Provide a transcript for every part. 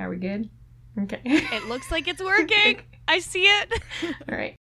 Are we good? Okay. It looks like it's working. I see it. All right.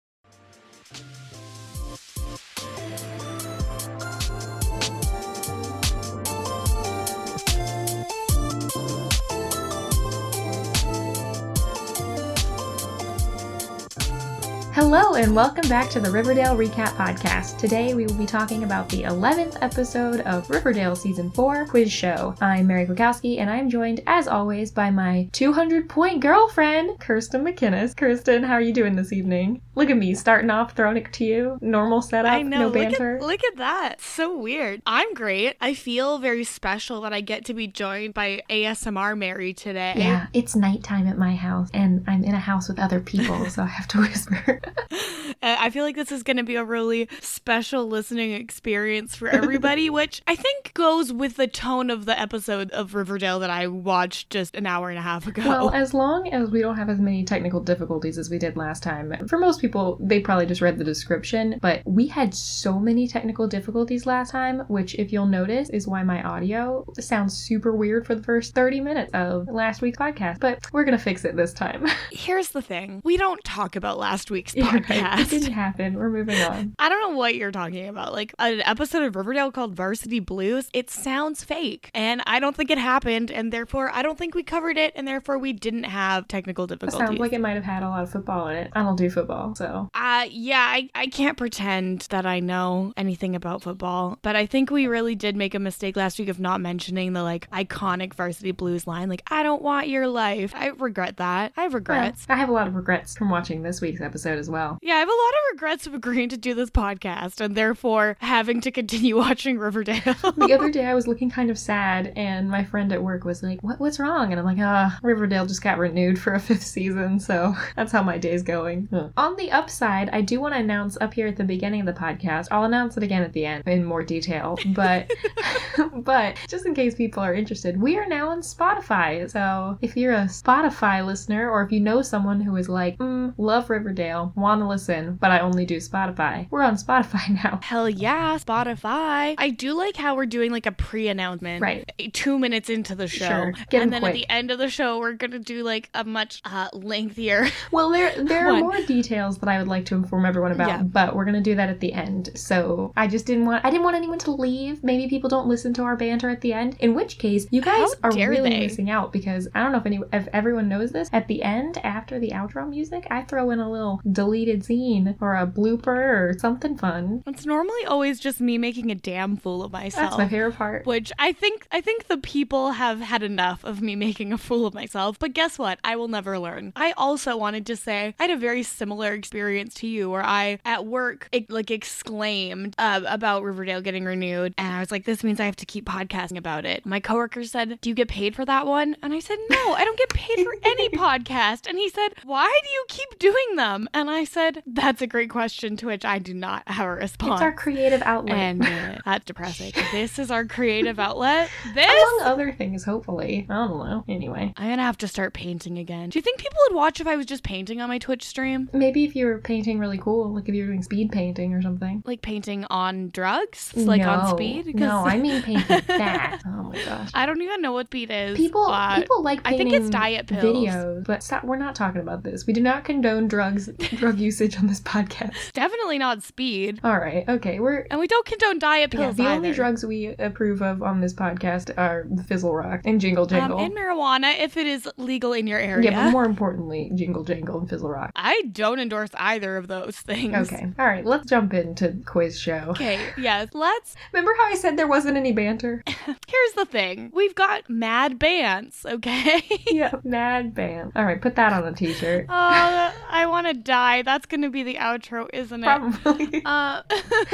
Hello, and welcome back to the Riverdale Recap Podcast. Today we will be talking about the 11th episode of Riverdale Season 4 Quiz Show. I'm Mary Kwiatkowski, and I'm joined, as always, by my 200 point girlfriend, Kirsten McInnes. Kirsten, how are you doing this evening? Look at me, starting off, throwing it to you. Normal setup, I know. no look, banter. at, look at that. So weird. I'm great. I feel very special that I get to be joined by ASMR Mary today. Yeah, it's nighttime at my house, and I'm in a house with other people, so I have to whisper. Uh, I feel like this is going to be a really special listening experience for everybody, which I think goes with the tone of the episode of Riverdale that I watched just an hour and a half ago. Well, as long as we don't have as many technical difficulties as we did last time, for most people, they probably just read the description, but we had so many technical difficulties last time, which, if you'll notice, is why my audio sounds super weird for the first 30 minutes of last week's podcast. But we're going to fix it this time. Here's the thing we don't talk about last week's Yeah, It didn't happen. We're moving on. I don't know what you're talking about. Like an episode of Riverdale called Varsity Blues, it sounds fake. And I don't think it happened. And therefore, I don't think we covered it. And therefore, we didn't have technical It difficulties. sounds like it might have had a lot of football in it. I don't do football, so. Uh, yeah, I, I can't pretend that I know anything about football, but I think we really did make a mistake last week of not mentioning the like iconic varsity blues line, like, I don't want your life. I regret that. I have regrets. I have a lot of regrets from watching this week's episode as well. Yeah, I have a lot of regrets of agreeing to do this podcast and therefore having to continue watching Riverdale. the other day I was looking kind of sad, and my friend at work was like, "What? What's wrong?" And I'm like, "Ah, Riverdale just got renewed for a fifth season, so that's how my day's going." Huh. On the upside, I do want to announce up here at the beginning of the podcast. I'll announce it again at the end in more detail, but but just in case people are interested, we are now on Spotify. So if you're a Spotify listener, or if you know someone who is like, mm, "Love Riverdale, want to listen, but I only do Spotify," we're on Spotify now. Hell yeah, Spotify. I do like how we're doing like a pre announcement. Right. Two minutes into the show. Sure. Get and then at the end of the show, we're going to do like a much uh, lengthier. Well, there there are more details that I would like to inform everyone about, Yeah. but we're gonna do that at the end. So I just didn't want I didn't want anyone to leave. Maybe people don't listen to our banter at the end. In which case, you guys How are really they? missing out because I don't know if any if everyone knows this. At the end, after the outro music, I throw in a little deleted scene or a blooper or something fun. It's normally always just me making a damn fool of myself. That's my favorite part. Which I think I think the people have had enough of me making a fool of myself. But guess what? I will never learn. I also wanted to say I had a very similar experience to you, where I at work it, like exclaimed uh, about Riverdale getting renewed, and I was like, "This means I have to keep podcasting about it." My coworker said, "Do you get paid for that one?" And I said, "No, I don't get paid for any podcast." And he said, "Why do you keep doing them?" And I said, "That's a great question to which I do not have a response." It's our creative outlet. and uh, that's depressing. This is our creative outlet. This. Among other things, hopefully. I don't know. Anyway. I'm gonna have to start painting again. Do you think people would watch if I was just painting on my Twitch stream? Maybe if you were painting really cool, like if you were doing speed painting or something. Like painting on drugs? Like on speed? 'Cause No, I mean painting fast. Oh my gosh. I don't even know what speed is. People people like I think it's diet pills. videos, but stop, we're not talking about this. We do not condone drugs drug usage on this podcast. Definitely not speed. All right, okay, we're And we don't condone diet yeah, pills the either. only drugs we approve of on this podcast are Fizzle Rock and Jingle um, Jangle. and marijuana if it is legal in your area. yeah, but more importantly, Jingle Jangle and Fizzle Rock. I don't endorse either of those things. Okay, all right, let's jump into quiz show. Okay, yes, let's Remember how I said there wasn't any banter? Here's the thing. We've got mad bands, okay? yeah, mad band. All right, put that on a t-shirt. Oh, I want to die. That's going to be the outro, isn't it? Probably. Uh,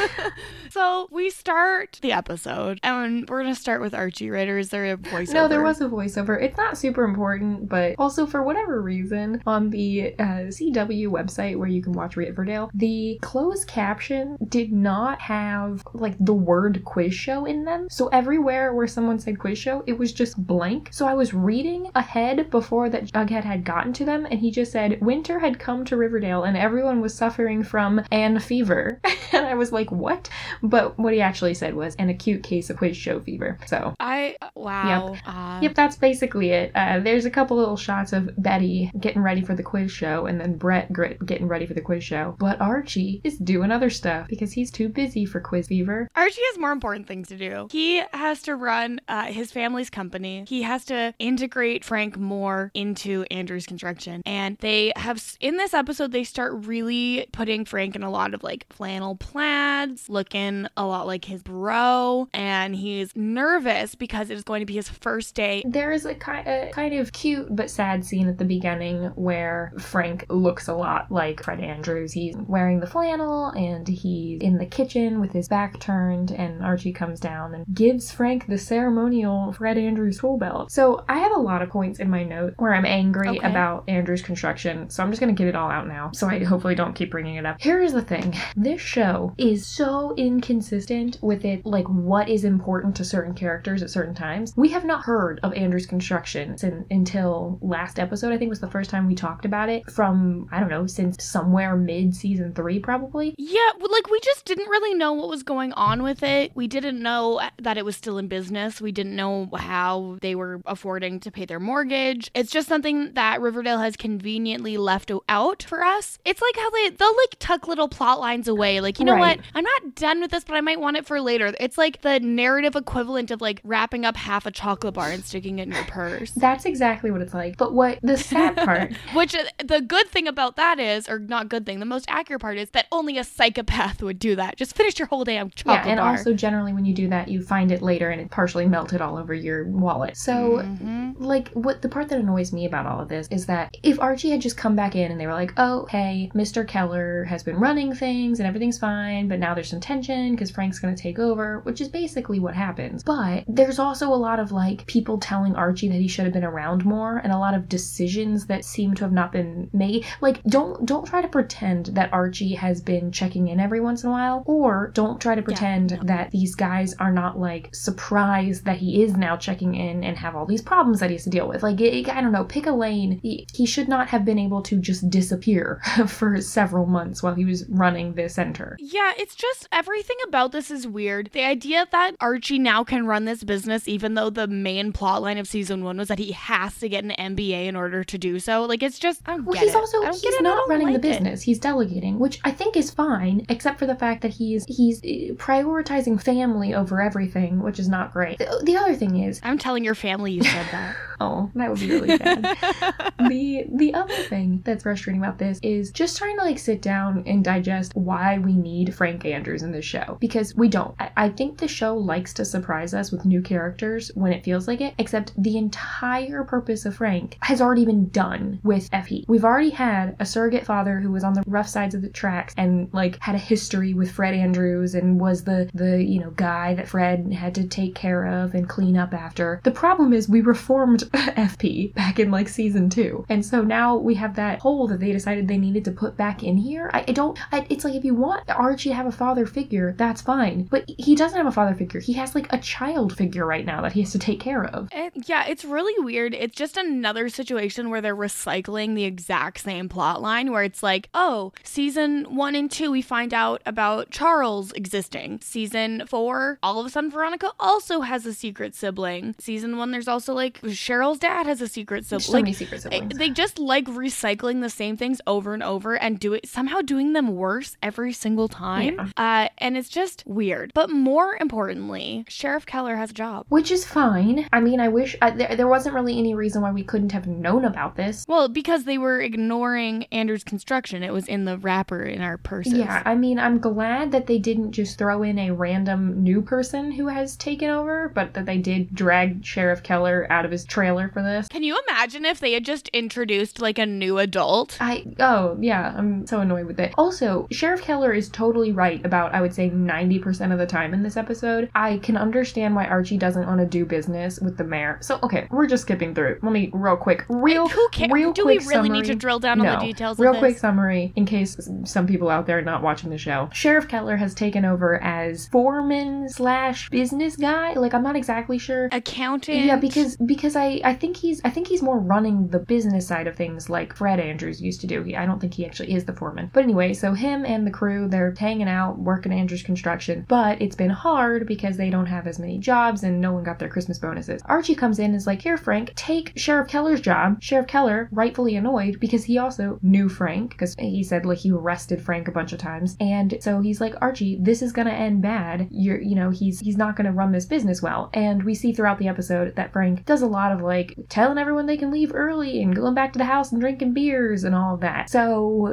so we start the episode, and we're gonna start with Archie. Right, or is there a voiceover? No, there was a voiceover. It's not super important, but also for whatever reason, on the uh, CW website where you can watch Riverdale, the closed caption did not have like the word quiz show in them. So everywhere where someone said quiz show, it was just blank. So I was reading ahead before that Jughead had gotten to them, and he just said winter had come to Riverdale, and everyone was suffering from an fever. and I was like, what? But what he actually said was an acute case of quiz show fever. So. I, wow. Yep. Uh, Yep, that's basically it. Uh, there's a couple little shots of Betty getting ready for the quiz show, and then Brett grit getting ready for the quiz show. But Archie is doing other stuff because he's too busy for quiz fever. Archie has more important things to do. He has to run uh, his family's company. He has to integrate Frank more into Andrew's construction. And they have, in this episode, they start really putting Frank in a lot of like flannel plaids, looking a lot like his bro. And he's nervous because it is going to be his first day. There is a, ki- a kind of cute but sad scene at the beginning where Frank looks a lot like Fred Andrews. He's wearing the flannel and he's in the kitchen with his back turned, and Archie comes down and gives Frank the ceremonial Fred Andrews tool belt. So I have a lot of points in my note where I'm angry Okay. about Andrew's construction, so I'm just gonna get it all out now. So I hopefully don't keep bringing it up. Here's the thing: this show is so inconsistent with it, like what is important to certain characters at certain times. We have not heard of Andrew's construction sin- until last episode. I think was the first time we talked about it from I don't know since somewhere mid season three probably. Yeah, like we just didn't really know what was going on with it. We didn't know that it was still in business. We didn't know how they were affording to pay their mortgage. It's just something that Riverdale has conveniently left out for us. It's like how they they'll like tuck little plot lines away. Like, you know Right. what? I'm not done with this, but I might want it for later. It's like the narrative equivalent of like wrapping up half a chocolate bar and sticking it in your purse. That's exactly what it's like. But what the sad part Which uh, the good thing about that is, or not good thing, the most accurate part is that only a psychopath would do that. Just finish your whole damn chocolate bar. yeah, and bar. also generally when you do that, you find it later and it's partially melted all over your wallet. So, Mhm. like, what the part that annoys me about all of this is that if Archie had just come back in and they were like, "Oh, hey, Mr. Keller has been running things and everything's fine, but now there's some tension because Frank's going to take over," which is basically what happens. But there's also a lot of like people telling Archie that he should have been around more, and a lot of decisions that seem to have not been made. Like, don't don't try to pretend that Archie has been checking in every once in a while, or don't try to pretend no. that these guys are not like surprised that he is now checking in and have all these problems that he has to deal with. Like, it, I don't know, pick a lane. He, he should not have been able to just disappear for several months while he was running the center. Yeah, it's just everything about this is weird. The idea that Archie now can run this business, even though the main plot line of season one was that he has to get an MBA in order to do so, like it's just I don't Well, get he's it. also I don't he's get it, not running the like it. business. He's delegating, which I think is fine, except for the fact that he's he's uh, prioritizing family over everything, which is not great. The, the other thing is, I'm telling your family you said that. oh, that would be really bad. the the other thing that's frustrating about this is just trying to like sit down and digest why we need Frank Andrews in this show because we don't. I, I think the show likes to surprise us with new characters when it feels like it, except the entire purpose of Frank has already been done with FP. We've already had a surrogate father who was on the rough sides of the tracks and like had a history with Fred Andrews and was the the you know guy that Fred had to take care of and clean up after. The problem is we reformed FP back in like season two, and so now we have that hole that they decided they needed to put back in here. I, I don't. I, it's like if you want Archie to have a father figure, that's fine, but he doesn't have a father figure. He has like a child figure right now that he has to take care of. It, yeah, it's really weird. It's just another situation where they're recycling the exact same plot line where it's like, oh, season one and two, we find out about Charles existing. Season four, all of a sudden, Veronica also has a secret sibling. Season one, there's also like Cheryl's dad has a secret sibling. so many secret siblings. Eh, they just like recycling the same things over and over and do it somehow doing them worse every single time. Uh, and it's just weird. But more importantly, Sheriff Keller has a job. Which is fine. I mean, I wish I, there, there wasn't really any reason why we couldn't have known about this. Well, because they were ignoring Andrew's construction. It was in the wrapper in our purses. Yeah, I mean, I'm glad that they didn't just throw in a random new person who has taken over, but that they did drag Sheriff Keller out of his trailer for this. Can you imagine if they had just introduced like a new adult? I oh Oh, yeah, I'm so annoyed with it. Also, Sheriff Keller is totally right about I would say 90% of the time in this episode. I can understand why Archie doesn't want to do business with the mayor. So okay, we're just skipping through. Let me real quick, real Who cares? real Do we quick really need to summary. drill down on No. the details Real quick summary in case some people out there are not watching the show. Sheriff Keller has taken over as foreman slash business guy. Like I'm not exactly sure. Accountant. Yeah, because because I I think he's I think he's more running the business side of things like Fred Andrews used to do. He, I don't think he actually is the foreman. But anyway, so him and the crew, they're hanging out, working Andrew's construction, but it's been hard because they don't have as many jobs and no one got their Christmas bonuses. Archie comes in and is like, Here, Frank, take Sheriff Keller's job. Sheriff Keller, rightfully annoyed because he also knew Frank, because he said like he arrested Frank a bunch of times. And so he's like, Archie, this is gonna end bad. You're you know, he's he's not gonna run this business well. And we see throughout the episode that Frank does a lot of like telling everyone they can leave early and going back to the house and drinking beers and all that. So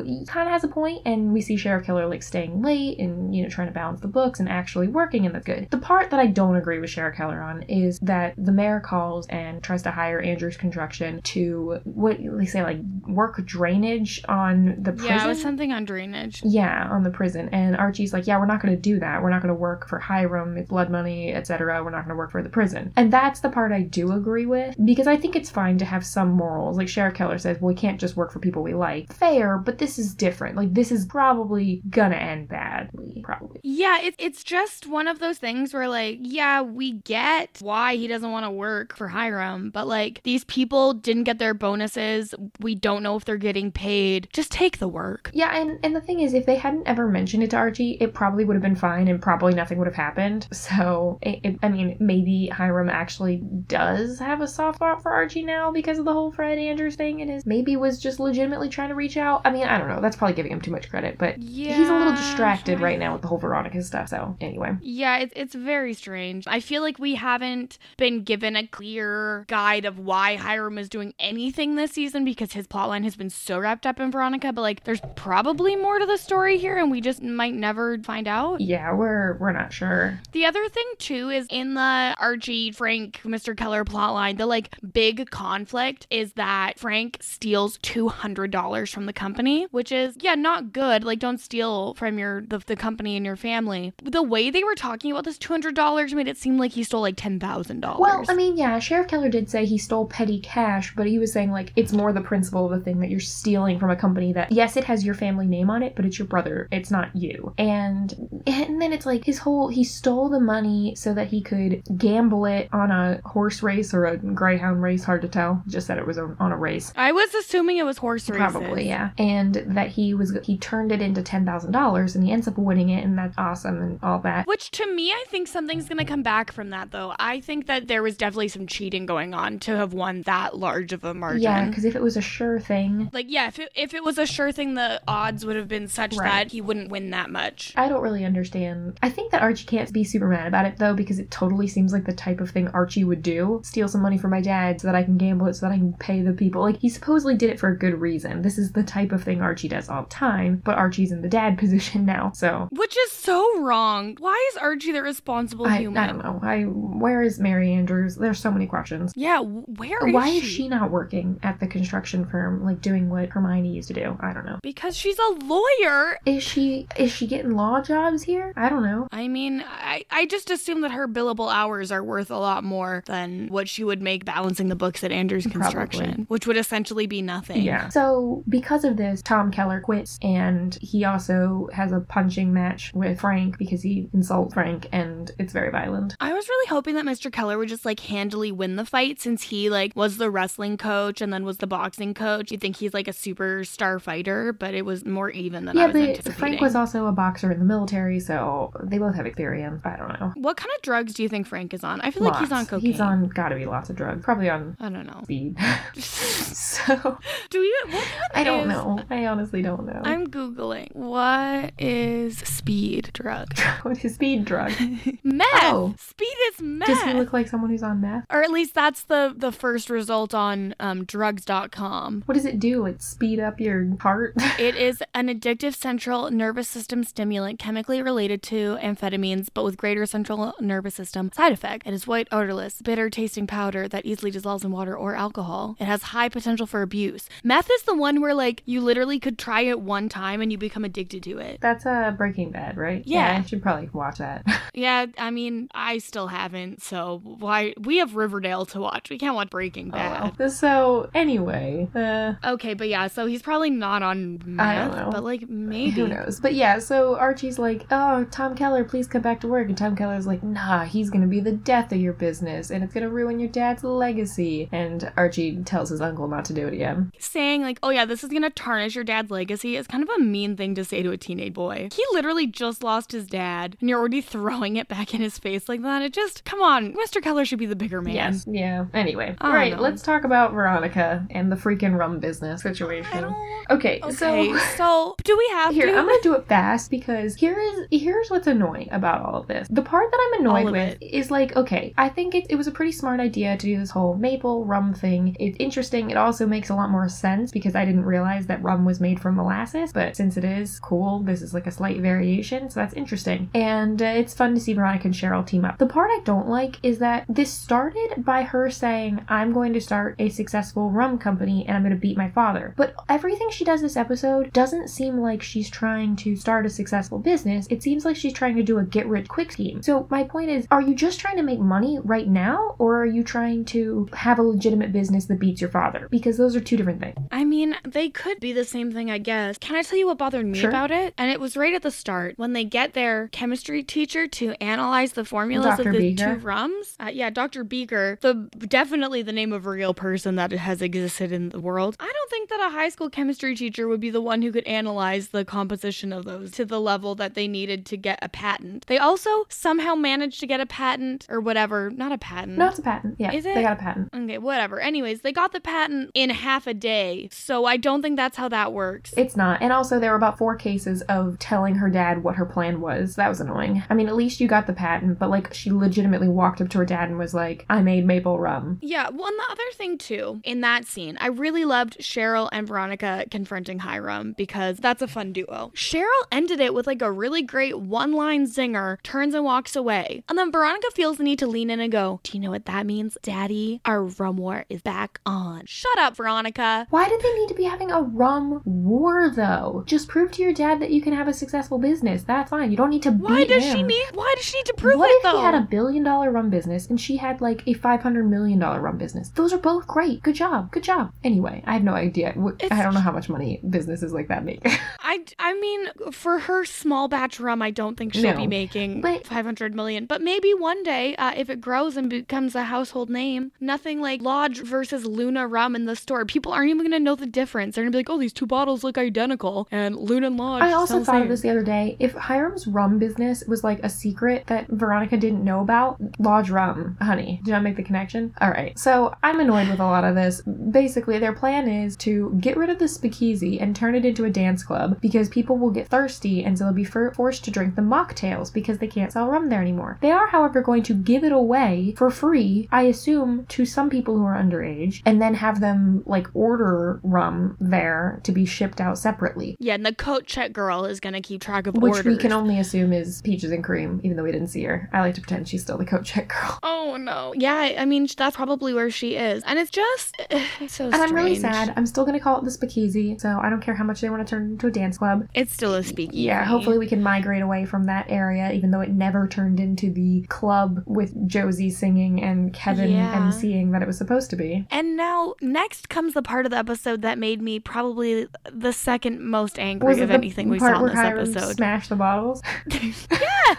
he kind of has a point, and we see Sheriff Keller like staying late and you know trying to balance the books and actually working, and that's good. The part that I don't agree with Sheriff Keller on is that the mayor calls and tries to hire Andrews Construction to what they say like work drainage on the prison. Yeah, it was something on drainage. Yeah, on the prison. And Archie's like, yeah, we're not going to do that. We're not going to work for Hiram, blood money, etc. We're not going to work for the prison. And that's the part I do agree with because I think it's fine to have some morals. Like Sheriff Keller says, well, we can't just work for people we like. Fair, but this is different. Like this is probably gonna end badly. Probably. Yeah, it, it's just one of those things where, like, yeah, we get why he doesn't want to work for Hiram, but like, these people didn't get their bonuses. We don't know if they're getting paid. Just take the work. Yeah, and, and the thing is, if they hadn't ever mentioned it to Archie, it probably would have been fine and probably nothing would have happened. So, it, it, I mean, maybe Hiram actually does have a soft spot for Archie now because of the whole Fred Andrews thing and his maybe was just legitimately trying to reach out. I mean, I don't know. That's probably giving him too much credit, but Yeah. he's a little distracted right now with the whole Veronica stuff. So, anyway. Yeah, it's, it's very strange. I feel like we haven't been given a clear guide of why Hiram is doing anything this season because his plotline has been so wrapped up in Veronica, but like there's probably more to the story here and we just might never find out. Yeah, we're we're not sure. The other thing too is in the Archie, Frank, Mr. Keller plotline, the like big conflict is that Frank steals two hundred dollars from the company, which is yeah, not good. Like don't steal from your the, the company and your family. The way they were talking about this two hundred dollars made it seem like he stole like ten thousand dollars. Well, I mean, yeah, Sheriff Keller did say he stole petty cash, but he was saying like it's more the principle of the thing that you're stealing from a company that yes, it has your family name on it, but it's your brother. It's not you. And and then it's like his whole he stole the money so that he could gamble it on a horse race or a greyhound race, hard to tell. Just said it was on a race. I was assuming it was horse races. Probably, yeah. And that he was he turned it into ten thousand dollars and he ends up winning it and that's awesome and all that. Which to me, I think something's gonna come back from that though. I think that there was definitely some cheating going on to have won that large of a margin. Yeah, because if it was a sure thing, Like, yeah, if it, if it was a sure thing, the odds would have been such Right. that he wouldn't win that much. I don't really understand. I think that Archie can't be super mad about it though, because it totally seems like the type of thing Archie would do. Steal some money from my dad so that I can gamble it so that I can pay the people. Like he supposedly did it for a good reason. This is the type of thing Archie does all the time, but Archie's in the dad position now, so Which is so wrong. Why is Archie the responsible I, human? I don't know. I where is Mary Andrews? There's so many questions. Yeah, wh- where is Why she? is she not working at the construction firm, like doing what Hermione used to do? I don't know. Because she's a lawyer. Is she is she getting law jobs here? I don't know. I mean, I, I just assume that her billable hours are worth a lot more than what she would make balancing the books at Andrews Construction, Probably. which would essentially be nothing. Yeah. So because of this, Tom Keller quits, and he also has a punching match with Frank because he insults Frank, and it's very violent. I was really hoping that Mr. Keller would just like handily win the fight since he like was the wrestling coach and then was the boxing coach. You'd think he's like a superstar fighter, but it was more even than I yeah, was but anticipating. Frank was also a boxer in the military, so they both have experience. I don't know. What kind of drugs do you think Frank is on? I feel like he's on Lots. cocaine. He's on gotta be lots of drugs. Probably on I don't know. speed. so Do you? What I don't know. I honestly don't know. I'm googling. What is speed drug? what is speed drug? Meth. Oh. Speed is meth. Does he look like someone who's on meth? or at least that's the the first result on um, drugs.com. What does it do? It speed up your heart? It is an addictive central nervous system stimulant chemically related to amphetamines, but with greater central nervous system side effect. It is white, odorless, bitter tasting powder that easily dissolves in water or alcohol. It has high potential for abuse. Meth is the one where like you literally could try it one time and you become addicted to it. That's uh Breaking Bad, right? Yeah. I should probably watch that. Yeah, I mean, I still haven't, so why we have Riverdale to watch. We can't watch Breaking Oh, Bad. well. So anyway, uh, Okay, but yeah, so he's probably not on I don't meth, know. but like maybe. who knows? But yeah, so Archie's like, "Oh, Tom Keller, please come back to work," and Tom Keller's like, "Nah, he's gonna be the death of your business, and it's gonna ruin your dad's legacy." And Archie tells his uncle not to do it again. saying like, "Oh yeah, this is gonna tarnish your dad's legacy is kind of a mean thing to say to a teenage boy. He literally just lost his dad, and you're already throwing it back in his face like that. It just, come on, Mr. Keller should be the bigger man. Yes. Yeah. Anyway. All right. know. Let's talk about Veronica and the freaking rum business situation. Okay. Okay, So. so, do we have Here, to? I'm gonna do it fast because here is here's what's annoying about all of this. The part that I'm annoyed with is like, okay, I think it, it was a pretty smart idea to do this whole maple rum thing. It's interesting. It also makes a lot more sense because I didn't realize that rum was made from molasses, but since it is cool, this is like a slight variation, so that's interesting. And uh, it's fun to see Veronica and Cheryl team up. The part I don't like is that this started by her saying, I'm going to start a successful rum company and I'm going to beat my father. But everything she does this episode doesn't seem like she's trying to start a successful business. It seems like she's trying to do a get rich quick scheme. So my point is, are you just trying to make money right now or are you trying to have a legitimate business that beats your father? Because those are two different things. I mean, they could be the same thing, I guess. Can I tell you what bothered me Sure. about it? And it was right at the start when they get their chemistry teacher to analyze the formulas Dr. of the Beaker? two rums. Uh, yeah, Dr. Beaker, the definitely the name of a real person that has existed in the world. I don't think that a high school chemistry teacher would be the one who could analyze the composition of those to the level that they needed to get a patent. They also somehow managed to get a patent or whatever, not a patent. No, it's a patent. Yeah, Is it? they got a patent. Okay, whatever. Anyways, they got the patent in half a day. So I don't think that's how that works. It's not. And also, there were about four cases of telling her dad what her plan was. That was annoying. I mean, at least you got the patent, but like, she legitimately walked up to her dad and was like, I made maple rum. yeah, well, and the other thing too, in that scene, I really loved Cheryl and Veronica confronting Hiram because that's a fun duo. Cheryl ended it with like a really great one line zinger, turns and walks away. And then Veronica feels the need to lean in and go, Do you know what that means? Daddy, our rum war is back on. Shut up, Veronica. Why did they need to be having a rum war, though? Just prove to your dad that you can have a successful business. That's fine. You don't need to Why beat does she him. need why does she need to prove what it if though? he had a billion dollar rum business and she had like a five hundred million dollar rum business? Those are both great. Good job. Good job. Anyway, I have no idea. Wh- I don't know how much money businesses like that make. I, I mean, for her small batch rum, I don't think she'll No, be making but- 500 million. But maybe one day, uh, if it grows and becomes a household name, nothing like Lodge versus Luna rum in the store. People aren't even going to know the difference. They're to be like, oh, these two bottles look identical. And Luna and Lodge. I also thought of this the other day. If Hiram's rum business was like a secret that Veronica didn't know about, Lodge Rum, honey. Did I make the connection? All right. So I'm annoyed with a lot of this. Basically, their plan is to get rid of the speakeasy and turn it into a dance club because people will get thirsty and so they'll be for- forced to drink the mocktails because they can't sell rum there anymore. They are, however, going to give it away for free, I assume, to some people who are underage and then have them like order rum there to be shipped out separately. Yeah, and the coat check girl is going to keep track of Which orders. we can only assume is Peaches and Cream, even though we didn't see her. I like to pretend she's still the coat check girl. Oh no. Yeah, I mean that's probably where she is, and it's just it's so. And I'm really sad. I'm still gonna call it the Speakeasy, so I don't care how much they want to turn it into a dance club. It's still a speakeasy. Yeah, hopefully we can migrate away from that area, even though it never turned into the club with Josie singing and Kevin Yeah. emceeing that it was supposed to be. And now, next comes the part of the episode that made me probably the second most angry of anything we saw in this Hiram episode. Smash the bottles? yes!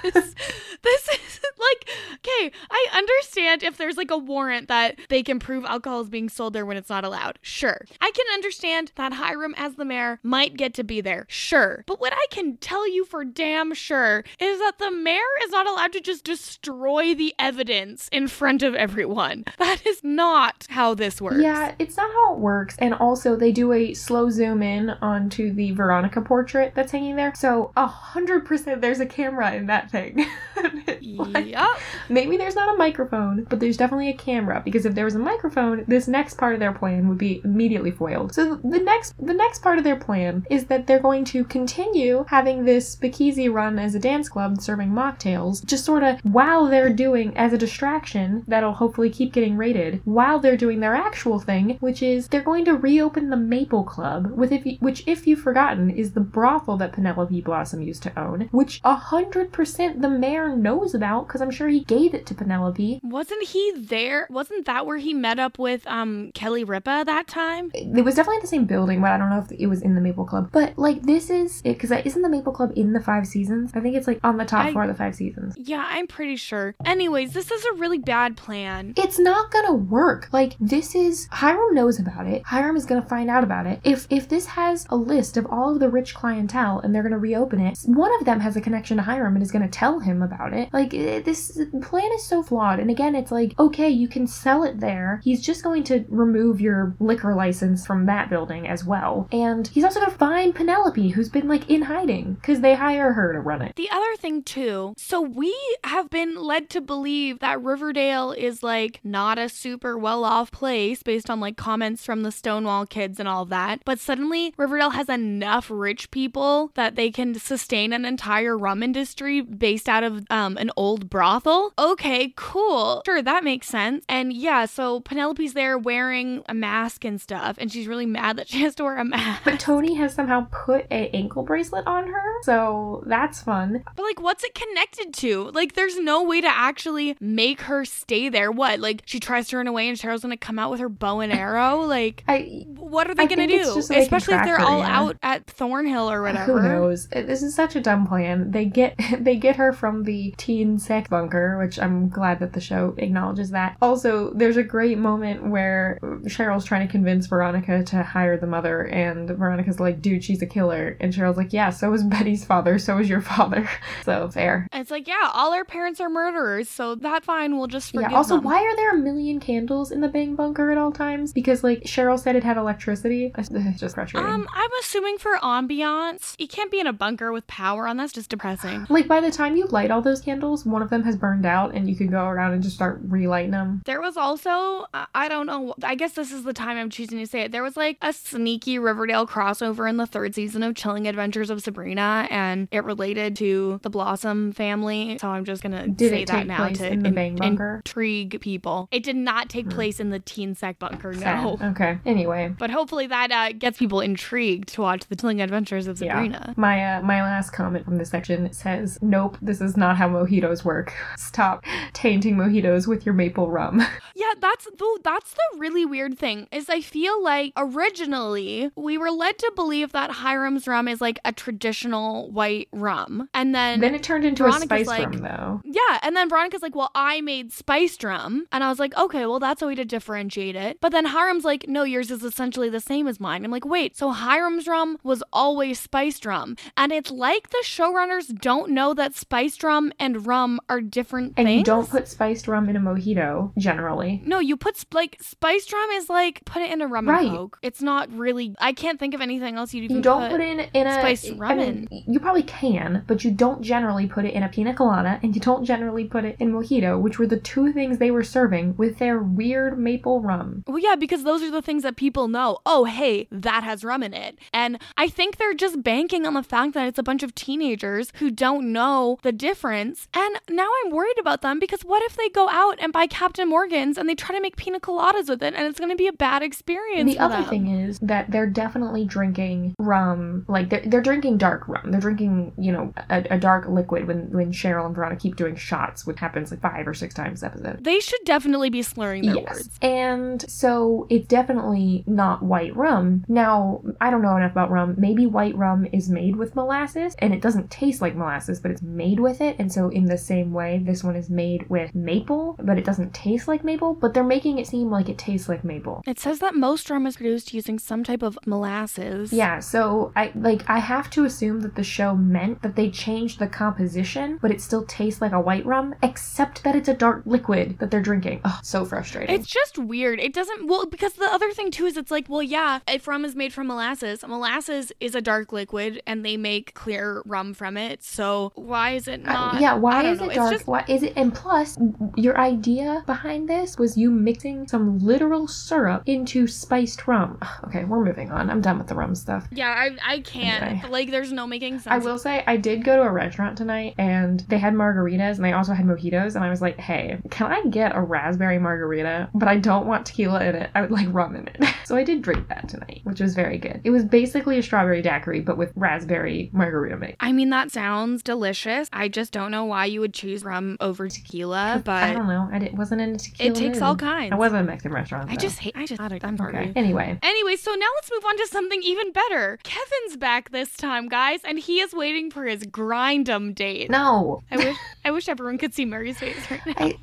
this is like, okay, I understand if there's like a warrant that they can prove alcohol is being sold there when it's not allowed. Sure. I can understand that Hiram, as the mayor, might get to be there. Sure. But what I can tell you for damn sure is that the mayor is not allowed to just destroy the evidence in front of everyone. That is not how this works. Yeah, it's not how it works. And also, they do a slow zoom in onto the Veronica portrait that's hanging there. So, a hundred percent, there's a camera in that thing. Like, Yup. Maybe there's not a microphone, but there's definitely a camera. Because if there was a microphone, this next part of their plan would be immediately foiled. So the next, the next part of their plan is that they're going to continue having this speakeasy run as a dance club, serving mocktails, just sort of while they're doing as a distraction that'll hopefully keep getting rated. While they're doing their actual thing, which is they're going to reopen the Maple Club, with if you, which if you've forgotten is the brothel that Penelope Blossom used to own, which a hundred percent the mayor knows about because I'm sure he gave it to Penelope. Wasn't he there? Wasn't that where he met up with um Kelly Ripa that time? It was definitely the same building, but I don't know if it was in the Maple Club. But like this is it because isn't the Maple Club in the five seasons? I think it's like on the top I- floor of the five seasons. Yeah, I'm pretty sure. Anyways, this is a really bad plan. It's not gonna work. Like this is Hiram knows about it. Hiram is gonna find out about it. If if this has a list of all of the rich clientele and they're gonna reopen it, one of them has a connection to Hiram and is gonna tell him about it. Like eh, this plan is so flawed. And again, it's like okay, you can sell it there. He's just going to remove your liquor license from that building as well, and he's also gonna find Penelope, who's been like in hiding because they hire her to run it. The other thing, too, so we have been led to believe that Riverdale is like not a super well off place based on like comments from the Stonewall kids and all that. But suddenly, Riverdale has enough rich people that they can sustain an entire rum industry based out of um, an old brothel. Okay, cool. Sure, that makes sense. And yeah, so Penelope's there wearing a mask and stuff, and she's really mad that she has to wear a mask. But Tony has somehow put a ankle bracelet on her, so that's fun. But like, what's it connected to? Like, there's no way to actually make her stay there. What? Like, she tries to run away, and Cheryl's gonna come out with her bow and arrow. Like, I what are they I gonna do? just so Especially if they're her, all yeah. out at Thornhill or whatever. Who knows? This is such a dumb plan. They get they get her from the teen sex bunker, which I'm glad that the show acknowledges that. Also, there's a great moment where Cheryl's trying to convince Veronica to hire the mother, and Veronica's like, "Dude, she's a killer," and Cheryl's like, "Yeah, so is Betty's father, so is your father." so fair. It's like, yeah, all our parents are murderers, so that fine. We'll just forgive yeah. Also, them. why are there a million candles in the Bang bunker at all times? Because like Cheryl said, it had electricity. Just frustrating. Um, I'm assuming for ambiance. You can't be in a bunker with power on. That's just depressing. like by the time you light all those candles, one of them has burned out, and you could go around and just start relighting them. There was also, I don't know, I guess this is the time I'm choosing to say it. There was like a sneaky Riverdale crossover in the third season of Chilling Adventures of Sabrina, and it related to the Blossom family. So I'm just gonna Did say that now to in bunker? intrigue people. It did not take Hmm. place in the Teen Sex bunker, Sad. no. Okay. Anyway. But hopefully that uh, gets people intrigued to watch the Chilling Adventures of Sabrina. Yeah. My uh, my last comment from this section says, "Nope, this is not how mojitos work. Stop tainting mojitos with your maple rum." Yeah, that's the that's the really weird thing is I feel like originally we were led to believe that Hiram's rum is like a traditional white rum, and then. then it turned into Veronica's a spice like- rum, though. yeah, and then Veronica's like, "Well, I made spiced rum," and I was like, "Okay, well, that's a way to differentiate it." But then Hiram's like, "No, yours is essentially the same as mine." I'm like, "Wait, so Hiram's rum was always spiced rum?" And it's like the showrunners don't know that spiced rum and rum are different And things. you don't put spiced rum in a mojito generally. No, you put sp- like spiced rum is like put it in a rum Right. and coke. It's not really. I can't think of anything else you'd even You don't put. put in, in a spiced I rum mean, you probably can, but you don't generally put it in a pina colada, and you don't generally put it in mojito, which were the two things they were serving with their weird maple rum. Well, yeah, because those are the things that people know. Oh, hey, that has rum in it. And I think they're just banking on the fact that it's a bunch of teenagers who don't know the difference. And now I'm worried about them because what if they go out and buy Captain Morgan's and they try to make pina coladas with it and it's going to be a bad experience the other them. thing is that they're definitely drinking rum like they're, they're drinking dark rum they're drinking you know a, a dark liquid when when cheryl and veronica keep doing shots which happens like five or six times this episode They should definitely be slurring their yes words. and so it's definitely not white rum now i don't know enough about rum maybe white rum is made with molasses and it doesn't taste like molasses but it's made with it and so in the same way this one is made with maple but it doesn't taste like maple but they're making it seem like it tastes like maple It says that most rum is produced using some type of molasses. Yeah, so I like I have to assume that the show meant that they changed the composition, but it still tastes like a white rum, except that it's a dark liquid that they're drinking. Oh, so frustrating. It's just weird. It doesn't well because the other thing too is it's like, well, yeah, if rum is made from molasses, molasses is a dark liquid and they make clear rum from it. So why is it Uh, not? yeah, why is know. it It's dark? just- Why is it? And plus, your idea behind this was you mixing some literal syrup into spiced rum. Okay, we're moving on. I'm done with the rum stuff. yeah, I I can't. Anyway. Like, there's no making sense. I will say I did go to a restaurant tonight and they had margaritas and they also had mojitos and I was like, hey, can I get a raspberry margarita? But I don't want tequila in it. I would like rum in it. so I did drink that tonight, which was very good. It was basically a strawberry daiquiri but with raspberry margarita mix. I mean, that sounds delicious. I just don't know why you would choose rum over tequila, but I don't know. I wasn't in tequila. it takes all kinds. I wasn't a Mexican restaurant. I though. just hate. I just. I'm sorry. okay. Anyway, Anyway, so now let's move on to something even better. Kevin's back this time, guys, and he is waiting for his grindum date. no. I wish I wish everyone could see Mary's face right now. I,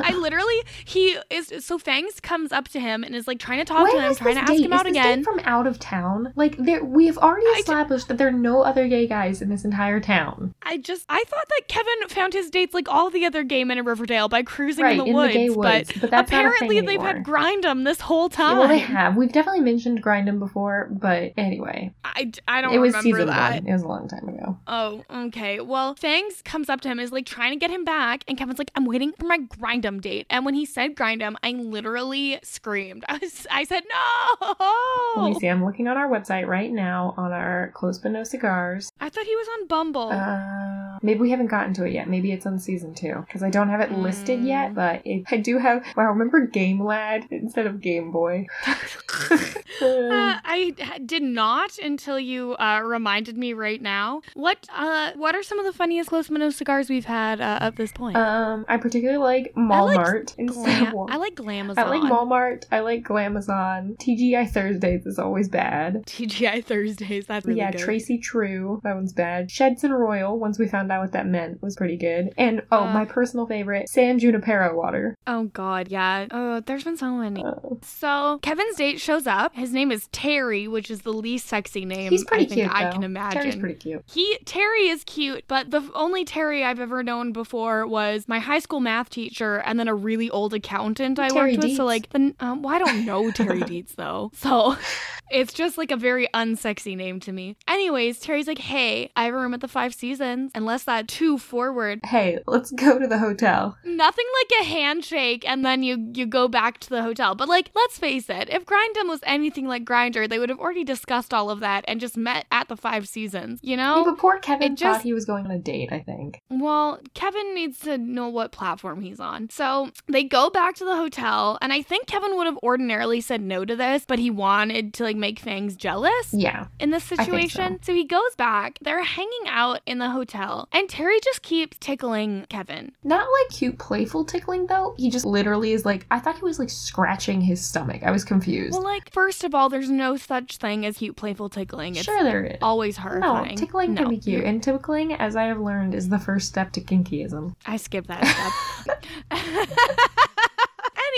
I literally he is so Fangs comes up to him and is like trying to talk to him, trying to ask date? him Is out again. from out of town? Like there, we have already I d- established that there are no other gay guys in this entire town. I just I thought that Kevin found his dates like all the other gay men in Riverdale by cruising Right, in the in the woods, gay woods, but, but that's not a thing apparently they've had grindum this whole time. Well, they have. We've definitely mentioned Grindum before, but anyway, I, I don't it was remember season that. one. It was a long time ago. Oh, okay. Well, Fangs comes up to him, is like trying to get him back, and Kevin's like, "I'm waiting for my grindum date." And when he said grindum, I literally screamed. I was, I said, Let me see. I'm looking on our website right now on our Close But No Cigars. I thought he was on Bumble. Uh, maybe we haven't gotten to it yet. Maybe it's on season two because I don't have it listed Mm. yet. But it, I do have. Wow, remember Game Lad instead of Game Boy? Uh, I did not until you uh, reminded me right now. What uh, what are some of the funniest Close Minnow cigars we've had uh, up this point? um, I particularly like I Malmart like instead Glam- I like Glamazon. I like Walmart. I like Glamazon. TGI Thursdays is always bad. TGI Thursdays. That's really bad. yeah, good. Tracy True. That one's bad. Sheds and Royal, once we found out what that meant, was pretty good. And, oh, Uh. my personal favorite, San Junipero water. Oh God, yeah. Oh, there's been so many. Oh. So Kevin's date shows up. His name is Terry, which is the least sexy name He's pretty I think cute, I though. can imagine. Terry's pretty cute. He Terry is cute, but the only Terry I've ever known before was my high school math teacher, and then a really old accountant I Terry worked with. So like, the, um, well, I don't know Terry Dietz though, so it's just like a very unsexy name to me. Anyways, Terry's like, "Hey, I have a room at the Five Seasons. Unless that too forward, Hey, let's go to the hotel. nothing like a handshake and then you you go back to the hotel but like let's face it if grindum was anything like Grindr they would have already discussed all of that and just met at the five seasons you Yeah, know but poor Kevin it just- thought he was going on a date, I think. well kevin needs to know what platform he's on so they go back to the hotel and i think kevin would have ordinarily said no to this but he wanted to like make fangs jealous Yeah. in this think so. situation. So. he goes back. They're hanging out in the hotel, and Terry just keeps tickling Kevin. Not like cute, playful tickling, though. He just literally is like, I thought he was like scratching his stomach. I was confused. Well, like, first of all, there's no such thing as cute, playful tickling. It's sure, there is. always No, tickling No. can be cute. And tickling, as I have learned, is the first step to kinkyism. I skipped that step.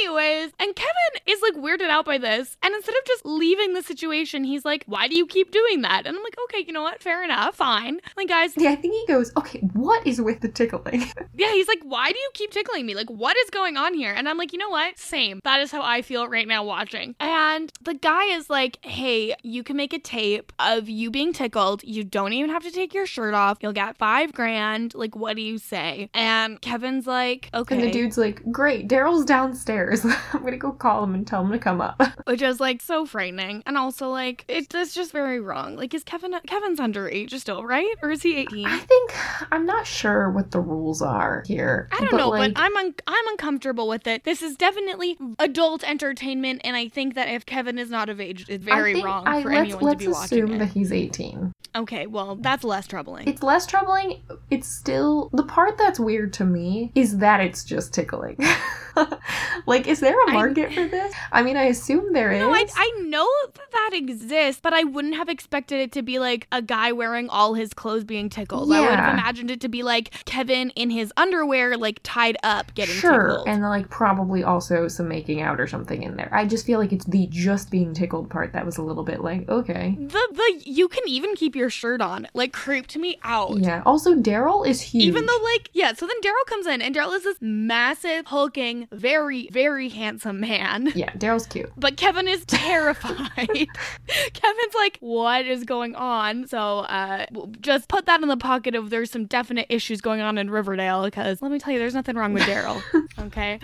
Anyways, and Kevin is like weirded out by this. And instead of just leaving the situation, he's like, Why do you keep doing that? And I'm like, Okay, you know what? Fair enough. Fine. Like, guys, Yeah, I think he goes, okay, what is with the tickling? yeah, he's like, Why do you keep tickling me? Like, what is going on here? And I'm like, You know what? Same. That is how I feel right now watching. And the guy is like, Hey, you can make a tape of you being tickled. You don't even have to take your shirt off. You'll get five grand. Like, what do you say? And Kevin's like, Okay. And the dude's like, great, Daryl's downstairs. I'm gonna go call him and tell him to come up. which is like so frightening and also like it's it's just very wrong like is kevin kevin's underage still right or is he 18 I think, I'm not sure what the rules are here. I don't know, like, but I'm un- I'm uncomfortable with it. This is definitely adult entertainment, and I think that if Kevin is not of age, it's very wrong I, for let's, anyone let's to be watching assume it. that he's 18. Okay, well that's less troubling. It's less troubling. It's still the part that's weird to me is that it's just tickling. like, is there a market for this? I mean, I assume there is. no, I, I know that that exists, but I wouldn't have expected it to be like a guy wearing all his clothes being tickled. I would have imagined it to be like Kevin in his underwear, like tied up, getting sure, tickled. and like probably also some making out or something in there. I just feel like it's the just being tickled part that was a little bit like okay. the the you can even keep your shirt on like creeped me out. Yeah. Also, Daryl is huge. Even though, like, yeah, so then Daryl comes in, and Daryl is this massive, hulking, very, very handsome man. yeah, Daryl's cute. But Kevin is terrified. Kevin's like, what is going on? So, uh, just put that in the pocket of there's some definite issues going on in Riverdale because let me tell you, there's nothing wrong with Daryl. okay.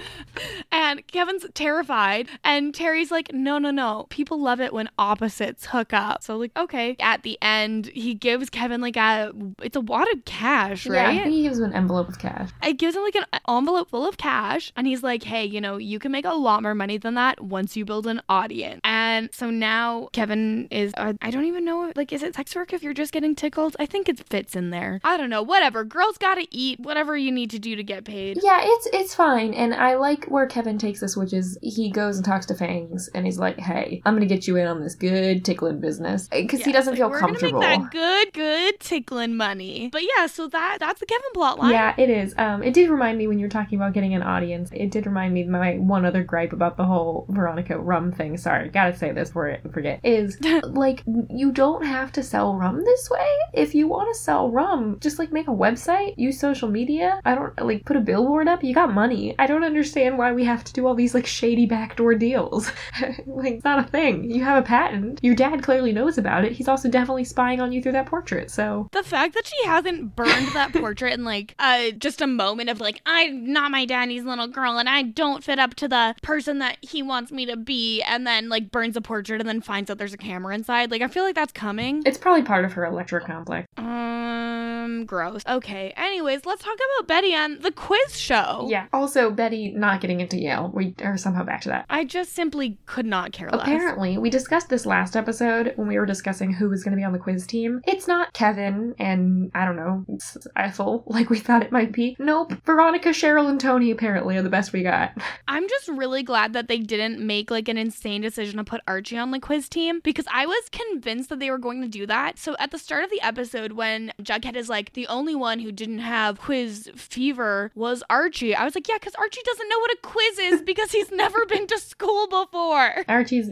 And Kevin's terrified. And Terry's like, no, no, no. People love it when opposites hook up. So, like, okay. At the end, he gives Kevin like a, it's a wad of cash, Yeah, I right? think he gives him an envelope of cash. it gives him like an envelope full of cash and he's like hey you know you can make a lot more money than that once you build an audience and so now Kevin is, uh, I don't even know, like, is it sex work if you're just getting tickled? I think it fits in there. I don't know. Whatever. Girls gotta eat whatever you need to do to get paid. Yeah, it's it's fine, and I like where Kevin takes this, which is he goes and talks to Fangs, and he's like, "Hey, I'm gonna get you in on this good tickling business," because he doesn't like, feel we're comfortable. Gonna make that good, good tickling money. But yeah, so that that's the Kevin plot line. Yeah, it is. Um, it did remind me when you were talking about getting an audience. It did remind me of my one other gripe about the whole Veronica rum thing. Sorry, gotta say this I forget. Is like you don't have to sell rum this way. If you want to sell rum, just like make a website, use social media. I don't like put a billboard up. You got money. I don't understand why we have to do all these like shady backdoor deals. like it's not a thing. You have a patent. Your dad clearly knows about it. He's also definitely spying on you through that portrait. So The fact that she hasn't burned that portrait in like uh just a moment of like I'm not my daddy's little girl and I don't fit up to the person that he wants me to be and then like burns a portrait and then finds out there's a camera inside. Like I feel like that's coming. it's probably part of her Electra complex. Um gross. Okay. Anyways, let's talk about Betty and the quiz show. Yeah. Also, Betty not getting into Yale. We are somehow back to that. I just simply could not care less. Apparently, we discussed this last episode when we were discussing who was going to be on the quiz team. It's not Kevin and, I don't know, Ethel like we thought it might be. Nope. Veronica, Cheryl, and Tony apparently are the best we got. I'm just really glad that they didn't make like an insane decision to put Archie on the quiz team because I was convinced that they were going to do that. So at the start of the episode, when Jughead is like, the only one who didn't have quiz fever was Archie, I was like, yeah, because Archie doesn't know what a quiz is because he's never been to school before. Archie's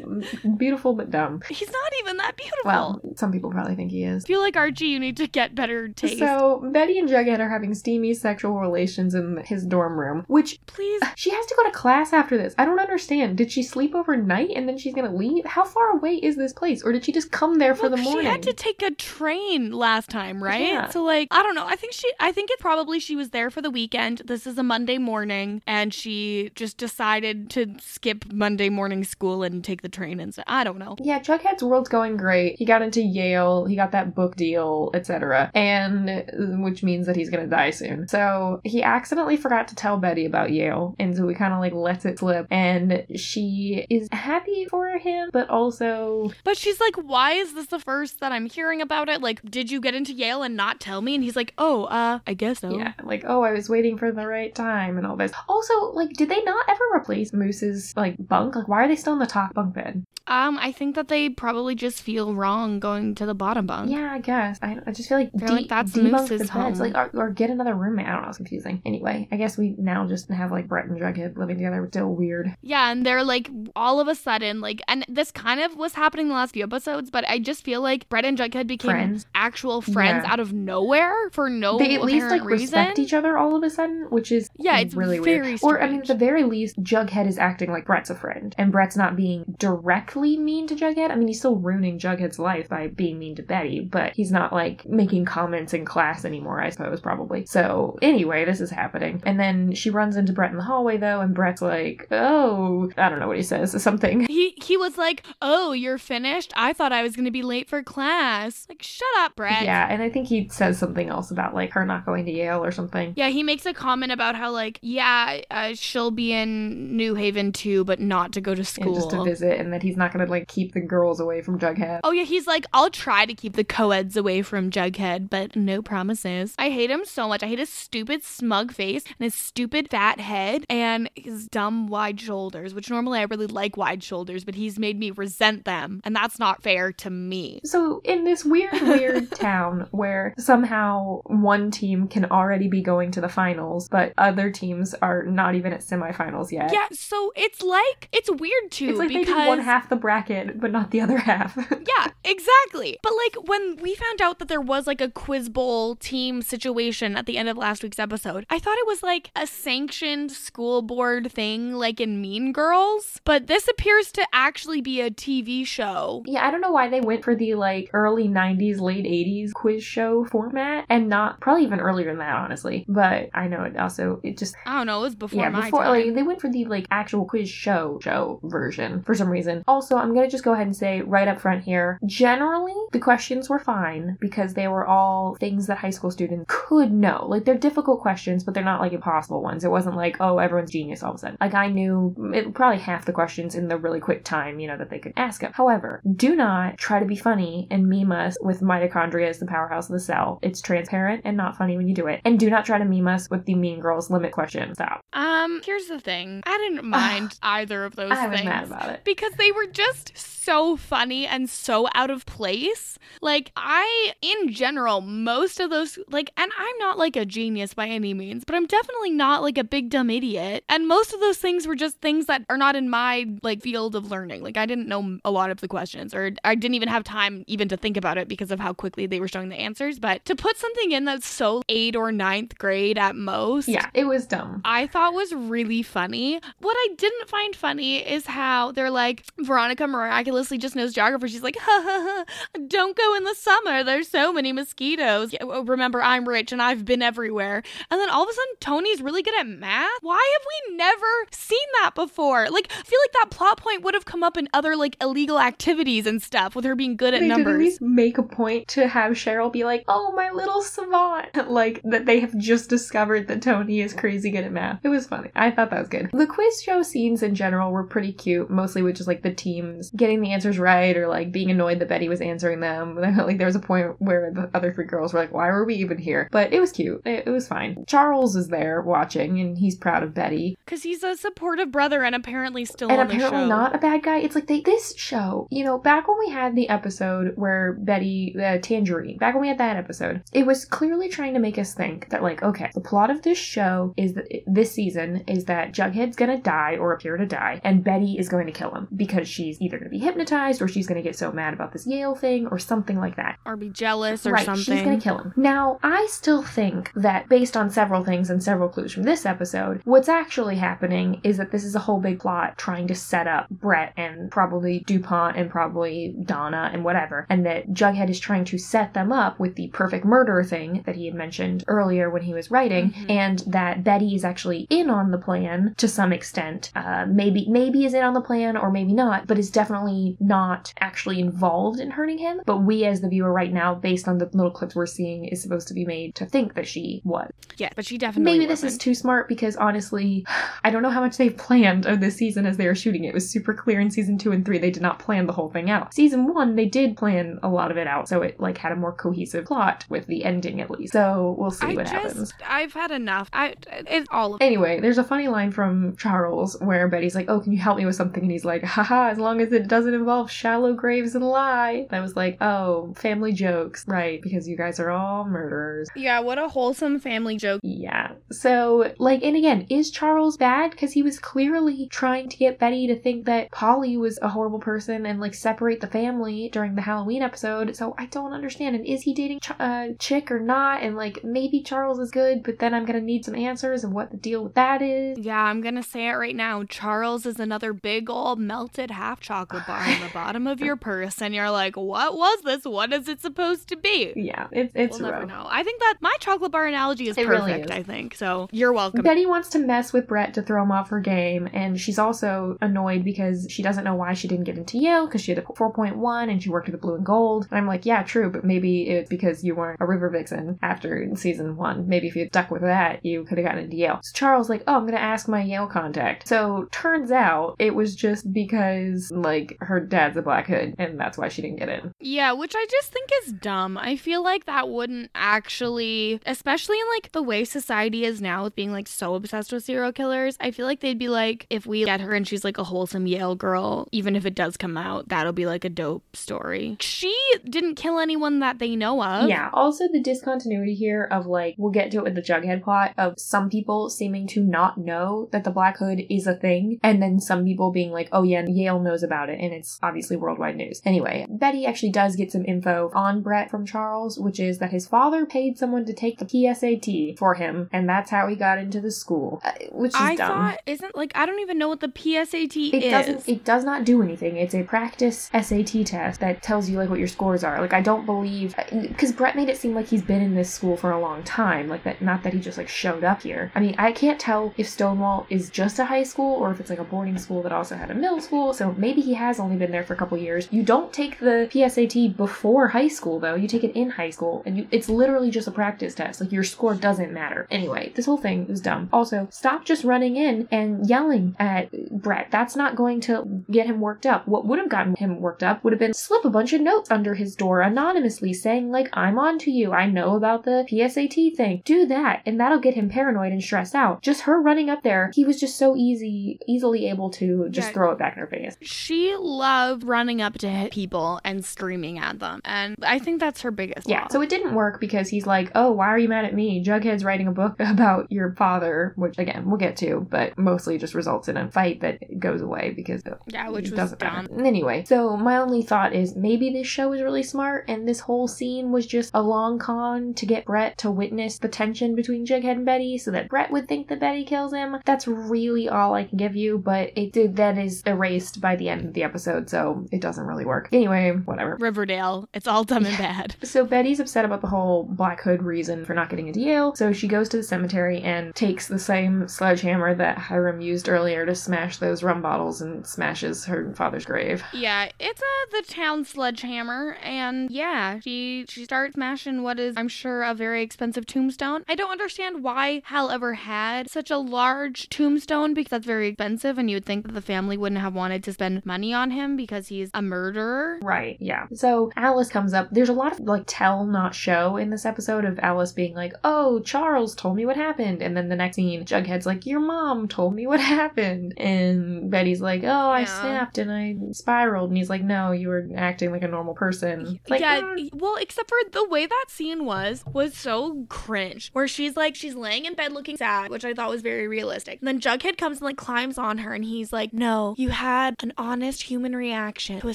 beautiful but dumb. He's not even that beautiful. Well, some people probably think he is. I feel like Archie, you need to get better taste. So, Betty and Jughead are having steamy sexual relations in his dorm room, which Please. she has to go to class after this. I don't understand. Did she sleep overnight and then she's gonna leave? How far away is this place? Or did she just come there for Look, the morning? She had to take a train last time, right? Yeah. So like, I don't know. I think she I think it probably she was there for the weekend. This is a Monday morning and she just decided to skip Monday morning school and take the train and so I don't know. Yeah, Jughead's world's going great. He got into Yale, he got that book deal, etc. And which means that he's gonna die soon. So he accidentally forgot to tell Betty about Yale, and so he kind of like lets it slip. And she is happy for him, but also But she's like, "Why is this the first that I'm hearing about it? Like, did you get into Yale and not tell me?" And he's like, "Oh, uh, I guess so." yeah, like oh, I was waiting for the right time and all this. Also, like, did they not ever replace Moose's like bunk? Like, why are they still in the top bunk bed? Um, I think that they probably just feel wrong going to the bottom bunk. Yeah, I guess. I, I just feel like, de- like, that's Moose's beds, home. like, or, or get another roommate. I don't know. It's confusing. Anyway, I guess we now just have like Brett and Jughead living together. It's still weird. Yeah, and they're like all of a sudden like, and this kind of was happening the last few episodes, but I just feel like Brett and Jughead became Friends. actual friends Yeah. out of nowhere for no reason. they at least like reason. respect each other all of a sudden, which is Yeah, it's really weird. Or I mean, at the very least, Jughead is acting like Brett's a friend, and Brett's not being directly mean to Jughead. I mean, he's still ruining Jughead's life by being mean to Betty, but he's not like making comments in class anymore. I suppose probably. So anyway, this is happening, and then she runs into Brett in the hallway though, and Brett's like, "Oh, I don't know what he says, something." He he was like, "Oh, you're finished? I thought I was going to be late for class." Like, "Shut up, Brett." Yeah, and I think he says something else about like her not going to Yale or something. Yeah, he makes a comment about how like, yeah, uh, she'll be in New Haven too, but not to go to school. just to visit, and that he's not gonna like keep the girls away from Jughead. Oh yeah, he's like, I'll try to keep the co-eds away from Jughead, but no promises. I hate him so much. I hate his stupid smug face and his stupid fat head and his dumb wide shoulders, which normally I really like wide shoulders, but he's made me resent them, and that's not fair to me. So, in this weird, weird town where somehow one team can already be going to the finals, but other teams are not even at semifinals yet. Yeah, so it's like it's weird too It's like because they did one half the bracket, but not the other half. Yeah, exactly. But like when we found out that there was like a quiz bowl team situation at the end of last week's episode, I thought it was like a sanctioned school board thing like in Mean Girls, but this appears to actually be a TV show. yeah, I don't know why they went for the like early 90s, late 80s quiz show format and not probably even earlier than that, honestly. But I know it also, it just I don't know, it was before yeah, my before time. like they went for the like actual quiz show show version for some reason. Also, I'm going to just go ahead and say right up front here generally, the questions were fine because they were all things that high school students could know. Like, they're difficult questions, but they're not like impossible ones. It wasn't like, oh, everyone's genius all of a sudden. Like, I knew it, probably half the questions in the really quick time, you know, that they could ask him. However, do not try to be funny and meme us with mitochondria as the powerhouse of the cell. It's transparent and not funny when you do it. And do not try to meme us with the Mean Girls limit question. Stop. Um, here's the thing. I didn't mind either of those I was things. mad about it. because they were just so funny and so out of place. Like, I, in general, most of those, like, and I'm not like a genius by any means, but I'm definitely not like a big dumb idiot. And most of those things were just things that are not in my, like, field of learning. Like, I didn't know a lot of the questions, or I didn't even have time even to think about it because of how quickly they were showing the answers. But to put something in that's so eighth or ninth grade at most, Yeah, it was dumb. I thought was really funny. What I didn't find funny is how they're like, Veronica miraculously just knows geography. She's like, ha ha ha, don't go in the summer. There's so many mosquitoes. Oh, Remember, I'm rich and I've been everywhere. And then all of a sudden, Tony's really good at math. Why have we never seen that before? Like, I feel like that plot point would have come up in other like illegal activities and stuff with her being good at they numbers. make a point to have Cheryl be like, "Oh, my little savant," like that they have just discovered that Tony is crazy good at math. It was funny. I thought that was good. The quiz show scenes in general were pretty cute, mostly with just like the teams getting the answers right or like being annoyed that Betty was answering them. like there was a point where the other three girls were like, "Why were we even here?" But it was cute. It, it was fine. Charles is there watching, and he's proud of Betty. Because he's a supportive brother and apparently still and the apparently not a bad guy. It's like they this show, you know, back when we had the episode where Betty uh, Tangerine, back when we had that episode, it was clearly trying to make us think that like, okay, the plot of this show is that this season is that Jughead's gonna die or appear to die, and Betty is going to kill him because she's either gonna be hypnotized or she's gonna get so mad about this Yale thing or something like that. or be jealous or right, something. she's gonna kill him. Now, I still think that based on several things and several clues from this episode, what's actually happening is that this is a whole big plot trying to set up Brett and probably DuPont and probably Donna and whatever, and that Jughead is trying to set them up with the perfect murder thing that he had mentioned earlier when he was writing, Mhm. and that Betty is actually in on the plan to some extent. Uh, maybe maybe is in on the plan or maybe not, but is definitely not actually involved in hurting him. But we as the viewer right now, based on the little clips we're seeing, is supposed to be made to think that she was. yeah, but she definitely Maybe this is too smart because honestly, I don't know how much they've planned of this season as they were shooting it. It was super clear in season two and three they did not plan the whole thing out. Season one they did plan a lot of it out, so it like had a more cohesive plot with the ending at least. So we'll see I what just, happens. I've had enough. I, it's all of Anyway, there's a funny line from Charles where Betty's like, "Oh, can you help me with something?" And he's like, "Haha, as long as it doesn't involve shallow graves and lie." And I was like, "Oh, family jokes, right? Because you guys are all murderers." Yeah, what a wholesome family joke. Yeah. So, like, and again, is Charles bad? Because he was clearly trying to get Betty to think that Polly was a horrible person and, like, separate the family during the Halloween episode. So I don't understand. And is he dating Ch- uh, Chic or not? And, like, maybe Charles is good, but then I'm gonna need some answers and what the deal with that is. Yeah, I'm gonna say it right now. Charles is another big old melted half chocolate bar in the bottom of your purse, and you're like, what was this? What is it supposed to be? Yeah, it's it's we'll never rough. know. I think that my chocolate bar analogy is It really perfect, is. I think. So you're welcome. Betty wants to mess with Brett to throw him off her game, and she's also annoyed because she doesn't know why she didn't get into Yale because she had a 4.1 and she worked at the Blue and Gold. And I'm like, yeah, true, but maybe it's because you weren't a River Vixen after season one. Maybe if you had stuck with that, you could have gotten into Yale. So Charles like, oh, I'm gonna ask my Yale contact. So turns out it was just because like her dad's a Black Hood, and that's why she didn't get in. Yeah, which I just think is dumb. I feel like that wouldn't actually, especially in like the way society is now with being like so obsessed with serial killers, I feel like they'd be like, if we get her and she's like a wholesome Yale girl, even if it does come out, that'll be like a dope story. She didn't kill anyone that they know of. Yeah. Also, the discontinuity here of like, we'll get to it with the Jughead plot of some people seeming to not know that the Black Hood is a thing, and then some people being like, oh yeah, Yale knows about it, and it's obviously worldwide news. Anyway, Betty actually does get some info on Brett from Charles, which is that his father paid someone to take the PSAT for him, and that's how he got into the school, uh, which is I dumb. thought isn't like I don't even know what the PSAT It is. doesn't. It does not do anything. It's a practice SAT test that tells you like what your scores are. Like I don't believe because Brett made it seem like he's been in this school for a long time. Like that, not that he just like showed up here. I mean, I can't tell if Stonewall is just a high school or if it's like a boarding school that also had a middle school. So So maybe he has only been there for a couple years. You don't take the PSAT before high school though. You take it in high school and you, it's literally just a practice test. Like your score doesn't matter. Anyway, this whole thing was dumb. Also, stop just running in and yelling at Brett. That's not going to get him worked up. What would have gotten him worked up would have been slip a bunch of notes under his door anonymously saying like, I'm on to you. I know about the PSAT thing. Do that and that'll get him paranoid and stressed out. Just her running up there, he was just so easy, easily able to just Yeah. throw it back in her face. She loved running up to hit people and screaming at them. And I think that's her biggest Yeah, so it didn't work because he's like, oh, why are you mad at me? Jughead's writing a book about your father, which again, we'll get to, but mostly just results in a fight that goes away because yeah, which was doesn't dumb. matter. Anyway, so my only thought is maybe this show is really smart and this whole scene was just a long con to get Brett to witness the tension between Jughead and Betty so that Brett would think that Betty kills him. That's really all I can give you, but it did that is erased by the end of the episode, so it doesn't really work. Anyway, whatever. Riverdale, it's all dumb and bad. So Betty's upset about the whole Black Hood reason for not getting into Yale, so she goes to the cemetery and takes the same sledgehammer that Hiram used earlier to smash those rum bottles and smashes her father's grave. Yeah, it's a the town sledgehammer, and yeah, she she starts smashing what is I'm sure a very expensive tombstone. I don't understand why Hal ever had such a large tombstone because that's very expensive, and you would think that the family wouldn't have wanted to spend money on him because he's a murderer. Right, yeah. So Alice comes up. There's a lot of like tell, not show in this episode of Alice being like, oh, Charles told me what happened. And then the next scene, Jughead's like, your mom told me what happened. And Betty's like, oh, I snapped and I spiraled. And he's like, no, you were acting like a normal person. Like, yeah, mm, well, except for the way that scene was, was so cringe. Where she's like, she's laying in bed looking sad, which I thought was very realistic. And then Jughead comes and like climbs on her, and he's like, "No, you had an honest human reaction to a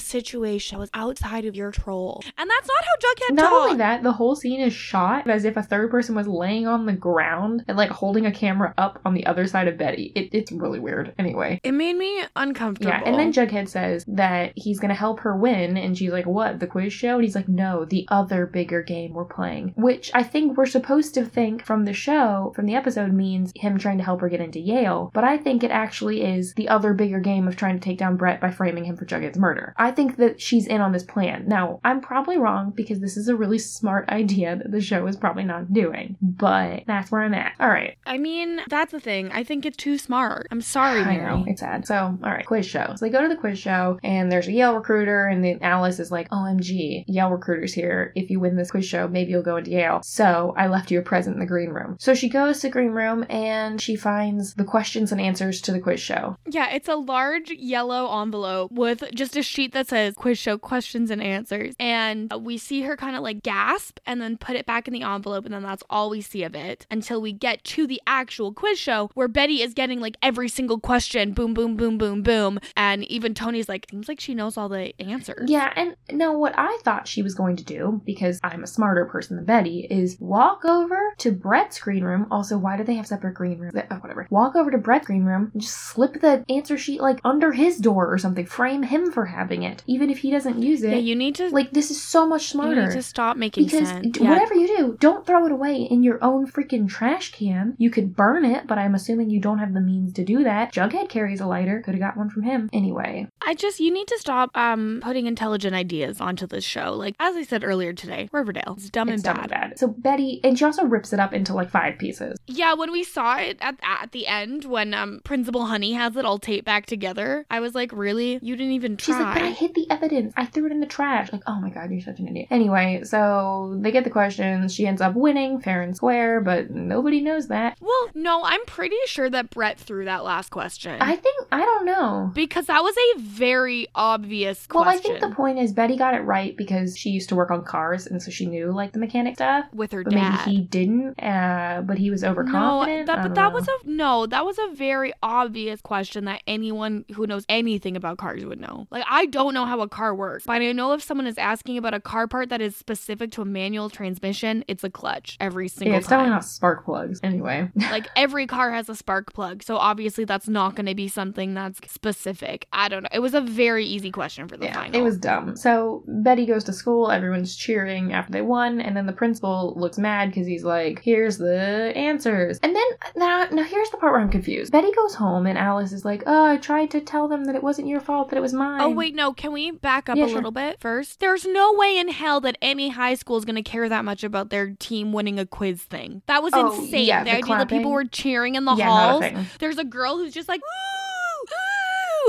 situation that was outside of your control." And that's not how Jughead Not talks. only that, the whole scene is shot as if a third person was laying on the ground and like holding a camera up on the other side of Betty. It, it's really weird. Anyway. It made me uncomfortable. Yeah, and then Jughead says that he's gonna help her win, and she's like, "What? The quiz show?" And he's like, "No, the other bigger game we're playing." Which I think we're supposed to think from the show, from the episode, means him trying to help her get into Yale. But I think it actually is the other bigger game of trying to take down Brett by framing him for Jughead's murder. I think that she's in on this plan. Now, I'm probably wrong because this is a really smart idea that the show is probably not doing, but that's where I'm at. All right. I mean, that's the thing. I think it's too smart. I'm sorry, Mary. I know, it's sad. So, all right, quiz show. So they go to the quiz show, and there's a Yale recruiter, and then Alice is like, OMG, Yale recruiter's here. If you win this quiz show, maybe you'll go into Yale. So I left you a present in the green room. So she goes to the green room, and she finds the questions and answers to the quiz show. Yeah, it's a large yellow envelope with just a sheet that says quiz show questions and answers. And we see her kind of like gasp and then put it back in the envelope, and then that's all we see of it until we get to the actual quiz show where Betty is getting like every single question boom, boom, boom, boom, boom. And even Tony's like, seems like she knows all the answers. Yeah, and now what I thought she was going to do, because I'm a smarter person than Betty, is walk over to Brett's green room. Also, why do they have separate green rooms? Oh, whatever. Walk over to Brett's green room and just slip the answer sheet like under his door or something. Frame him for having it, even if he doesn't use it. Yeah, you need to. like this is so much smarter. you need to stop making because sense. Yeah. whatever you do, don't throw it away in your own freaking trash can. You could burn it, but I'm assuming you don't have the means to do that. Jughead carries a lighter. Could have got one from him. Anyway, I just you need to stop um putting intelligent ideas onto this show. Like as I said earlier today, Riverdale. is dumb and dumb bad. and bad. So Betty, and she also rips it up into like five pieces. Yeah, when we saw it at at the end when um Principal Honey has it all taped back together, I was like, really? You didn't even try. She's like, but I hid the evidence. I threw it in the trash. Like, oh my god, you're such an idiot. Anyway, so they get the questions. She ends up winning fair and square, but nobody knows that. well, no, I'm pretty sure that Brett threw that last question. I think I don't know. because that was a very obvious Well, I think the point is Betty got it right because she used to work on cars, and so she knew like the mechanic stuff. with her But dad. maybe he didn't. Uh, but he was no, overconfident. that, but that know. was a no. That was a very obvious question that anyone who knows anything about cars would know. Like I don't know how a car works, but I know if someone is asking about a car part that is specific to a manual transmission, it's a clutch every single Yeah, it's time. definitely not spark plugs. Anyway, like every car has a spark plug, so obviously that's not going to be something that's specific. I don't know. It was a very easy question for the yeah, final. it was dumb. So Betty goes to school. Everyone's cheering after they won, and then the principal looks mad because he's like, "Here's the answers." And then now, now here's the part where I'm confused. Betty goes home, and Alice is like, "Oh, I tried to tell them that it wasn't your fault, that it was oh, mine. Oh, wait, no. Can we back up Yeah, a sure. little bit first? There's no way in hell that any high school is going to care that much about their team winning a quiz thing. That was Oh, insane. yeah, the the idea that people were cheering in the Yeah, not a halls. There's a girl who's just like, ooh,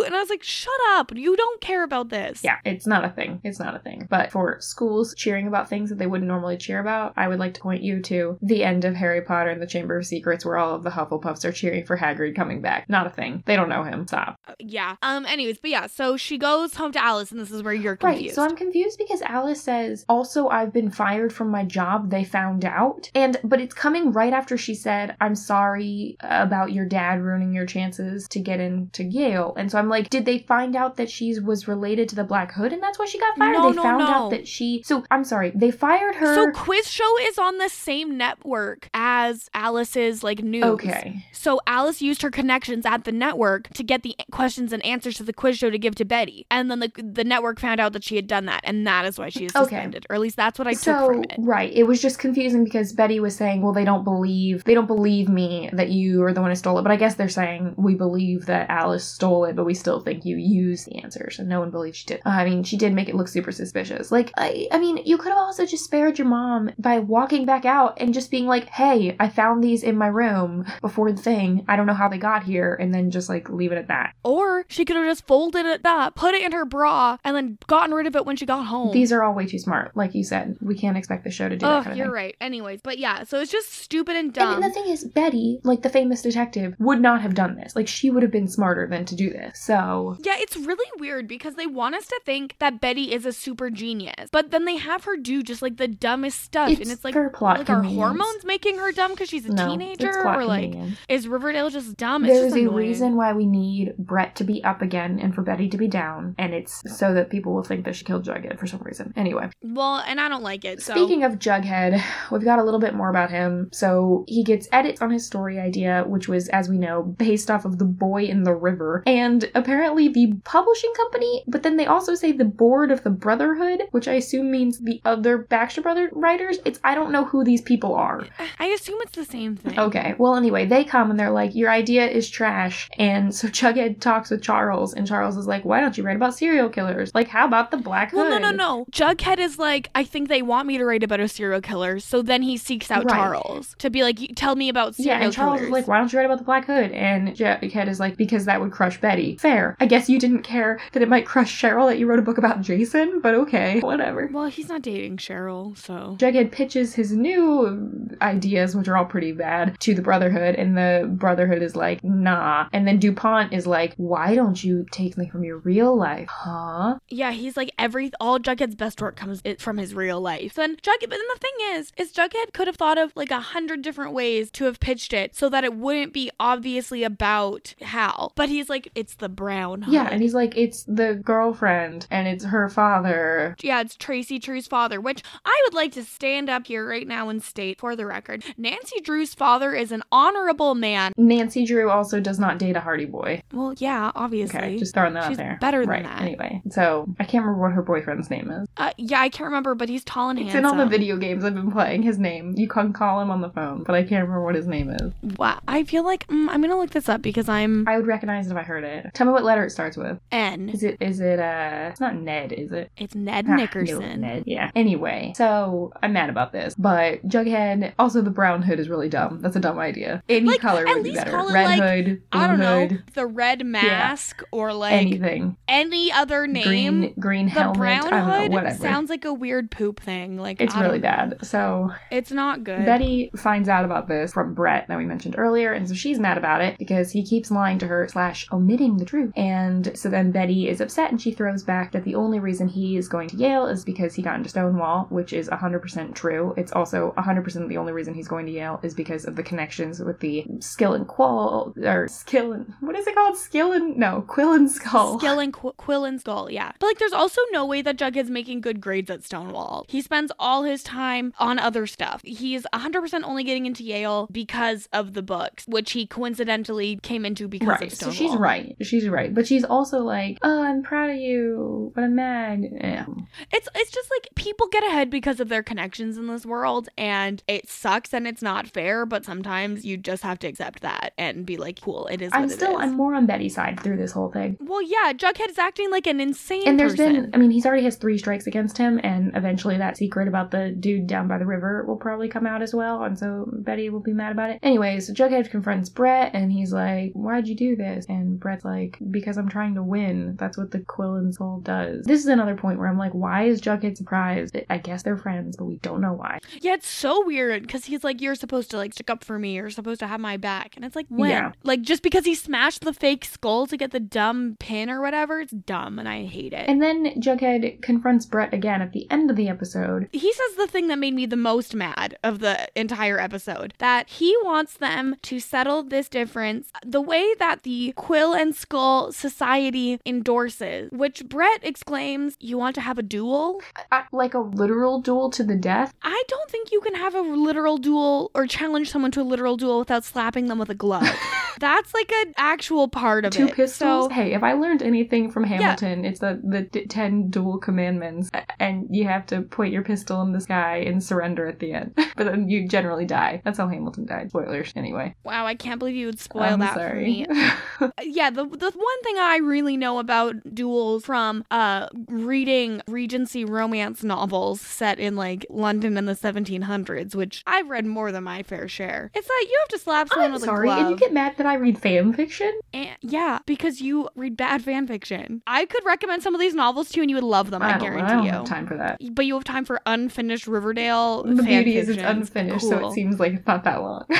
And I was like, shut up. You don't care about this. Yeah, it's not a thing. It's not a thing. But for schools cheering about things that they wouldn't normally cheer about, I would like to point you to the end of Harry Potter and the Chamber of Secrets, where all of the Hufflepuffs are cheering for Hagrid coming back. Not a thing. They don't know him. Stop. Uh, yeah. Um. Anyways, but yeah. So she goes home to Alice, and this is where you're Right. confused. So I'm confused because Alice says, also, I've been fired from my job. They found out. And, but it's coming right after she said, I'm sorry about your dad ruining your chances to get into Yale. And so I'm like, did they find out that she was related to the Black Hood and that's why she got fired? No, they no, found no. out that she, so I'm sorry, they fired her. So Quiz Show is on the same network as Alice's like news. okay. So Alice used her connections at the network to get the questions and answers to the quiz show to give to Betty. And then the the network found out that she had done that and that is why she is suspended, Okay. Or at least that's what I so, took from it. right. It was just confusing because Betty was saying, well, they don't believe, they don't believe me that you are the one who stole it. But I guess they're saying, we believe that Alice stole it, but we still think you used the answers. And no one believes she did. Uh, I mean, she did make it look super suspicious. Like, I, I mean, you could have also just spared your mom by walking back out and just being like, hey, I found these in my room before the thing. I don't know how they got here. And then just like leave it at that. Or she could have just folded it up, put it in her bra, and then gotten rid of it when she got home. These are all way too smart. Like you said, we can't expect the show to do that Oh, kind of you're thing. right. Anyways, but yeah, so it's just stupid and dumb. And the thing is, Betty, like the famous detective, would not have done this. Like she would have been smarter than to do this. So Yeah, it's really weird because they want us to think that Betty is a super genius, but then they have her do just like the dumbest stuff, it's and it's like, for plot like are hormones making her dumb because she's a No, teenager, or like convenience. is Riverdale just dumb? It's There's just a reason why we need Brett to be up again and for Betty to be down, and it's so that people will think that she killed Jughead for some reason. Anyway, Well, and I don't like it. So speaking of Jughead, we've got a little bit more about him. So he gets edits on his story idea, which was, as we know, based off of The Boy in the River, and apparently the publishing company, but then they also say the board of the Brotherhood, which I assume means the other Baxter Brother writers. It's I don't know who these people are. I assume it's the same thing. Okay. Well, anyway, they come and they're like, "Your idea is trash." And so Jughead talks with Charles, and Charles is like, "Why don't you write about serial killers? Like, how about the Black Hood?" Well, no, no, no. Jughead is like, I think they want me to write about a serial killer, so then he seeks out Right. Charles to be like, tell me about serial killers. Yeah, and Charles killers. is like, "Why don't you write about the Black Hood?" And Jughead is like, "Because that would crush Betty." Fair. I guess you didn't care that it might crush Cheryl that you wrote a book about Jason, but okay, whatever. well, he's not dating Cheryl, so. Jughead pitches his new ideas, which are all pretty bad, to the Brotherhood, and the Brotherhood is like, nah. And then DuPont is like, why don't you take something from your real life? Huh? Yeah, he's like every all Jughead's best work comes from his real life. And Jughead, but then the thing is, is Jughead could have thought of like a hundred different ways to have pitched it so that it wouldn't be obviously about Hal. But he's like, it's the brown. Hood. Yeah, and he's like, it's the girlfriend, and it's her father. Yeah, it's Tracy Drew's father, which I would like to stand up here right now and state for the record. Nancy Drew's father is an honorable man. Nancy Drew also does not date a Hardy Boy. Well, yeah, obviously. Okay, just throwing that She's out there. better than right, that. Anyway, so I can't remember what her boyfriend's name is. uh, yeah, I can't remember, but he's tall and It's handsome. in all the video games I've been playing. His name. You can call him on the phone, but I can't remember what his name is. Wow, I feel like mm, I'm gonna look this up because I'm I would recognize it if I heard it. Tell me what letter it starts with. N. Is it? Is it? Uh, it's not Ned, is it? It's Ned Ah, Nickerson. Ned. Yeah. Anyway, so I'm mad about this, but Jughead. Also, the brown hood is really dumb. That's a dumb idea. Any Like, color would be better. Red like, hood, blue I don't know hood, the red mask or like anything. any other name. Green, green the helmet. brown hood know. Sounds like a weird poop thing. Like it's really bad. So It's not good. Betty finds out about this from Brett that we mentioned earlier, and so she's mad about it because he keeps lying to her slash omitting the truth. And so then Betty is upset and she throws back that the only reason he is going to Yale is because he got into Stonewall, which is 100% true. It's also 100% the only reason he's going to Yale is because of the connections with the skill and qual or skill and what is it called? Skill and no quill and skull. Skill and Qu- Quill and Skull, yeah. But like, there's also no way that Jughead's making good grades at Stonewall. He spends all his time on other stuff. He's 100% only getting into Yale because of the books, which he coincidentally came into because Right, of so she's right. She's she's right. But she's also like, oh, I'm proud of you, but I'm mad. Yeah. It's it's just like people get ahead because of their connections in this world and it sucks and it's not fair, but sometimes you just have to accept that and be like, cool, it is I'm still, is. I'm more on Betty's side through this whole thing. well, yeah, Jughead is acting like an insane And there's person. been, I mean, he's already has three strikes against him, and eventually that secret about the dude down by the river will probably come out as well, and so Betty will be mad about it. Anyways, Jughead confronts Brett, and he's like, Why'd you do this? And Brett's like, Because I'm trying to win. That's what the Quill and Skull does. This is another point where I'm like, Why is Jughead surprised? I guess they're friends, but we don't know why. Yeah, it's so weird because he's like, you're supposed to like stick up for me. You're supposed to have my back. And it's like, when? Yeah. Like, just because he smashed the fake skull to get the dumb pin or whatever, it's dumb and I hate it. And then Jughead confronts Brett again at the end of the episode. he says the thing that made me the most mad of the entire episode that he wants them to settle this difference the way that the Quill and Skull Society endorses, which Brett exclaims, You want to have a duel? I, like a literal duel to the death. I don't think you can have a literal duel or challenge someone to a literal duel without slapping them with a glove. That's like an actual part of Two it. pistols. So, hey, if I learned anything from Hamilton, it's the the d- ten dual commandments, and you have to point your pistol in the sky and surrender at the end. but then you generally die. That's how Hamilton died. Spoilers, anyway. wow, I can't believe you would spoil I'm that for sorry. me. yeah, the the one thing I really know about duels from uh reading Regency romance novels set in like London in the 1700s, which I've read more than my fair share. It's that you have to slap someone I'm with sorry, a glove. and you get mad that I read fan fiction. And- yeah, because you read bad fan fiction. I could recommend some of these novels to you and you would love them, I, know, guarantee I don't you. have time for that. But you have time for unfinished Riverdale. The beauty is it's unfinished, so it seems like it's not that long.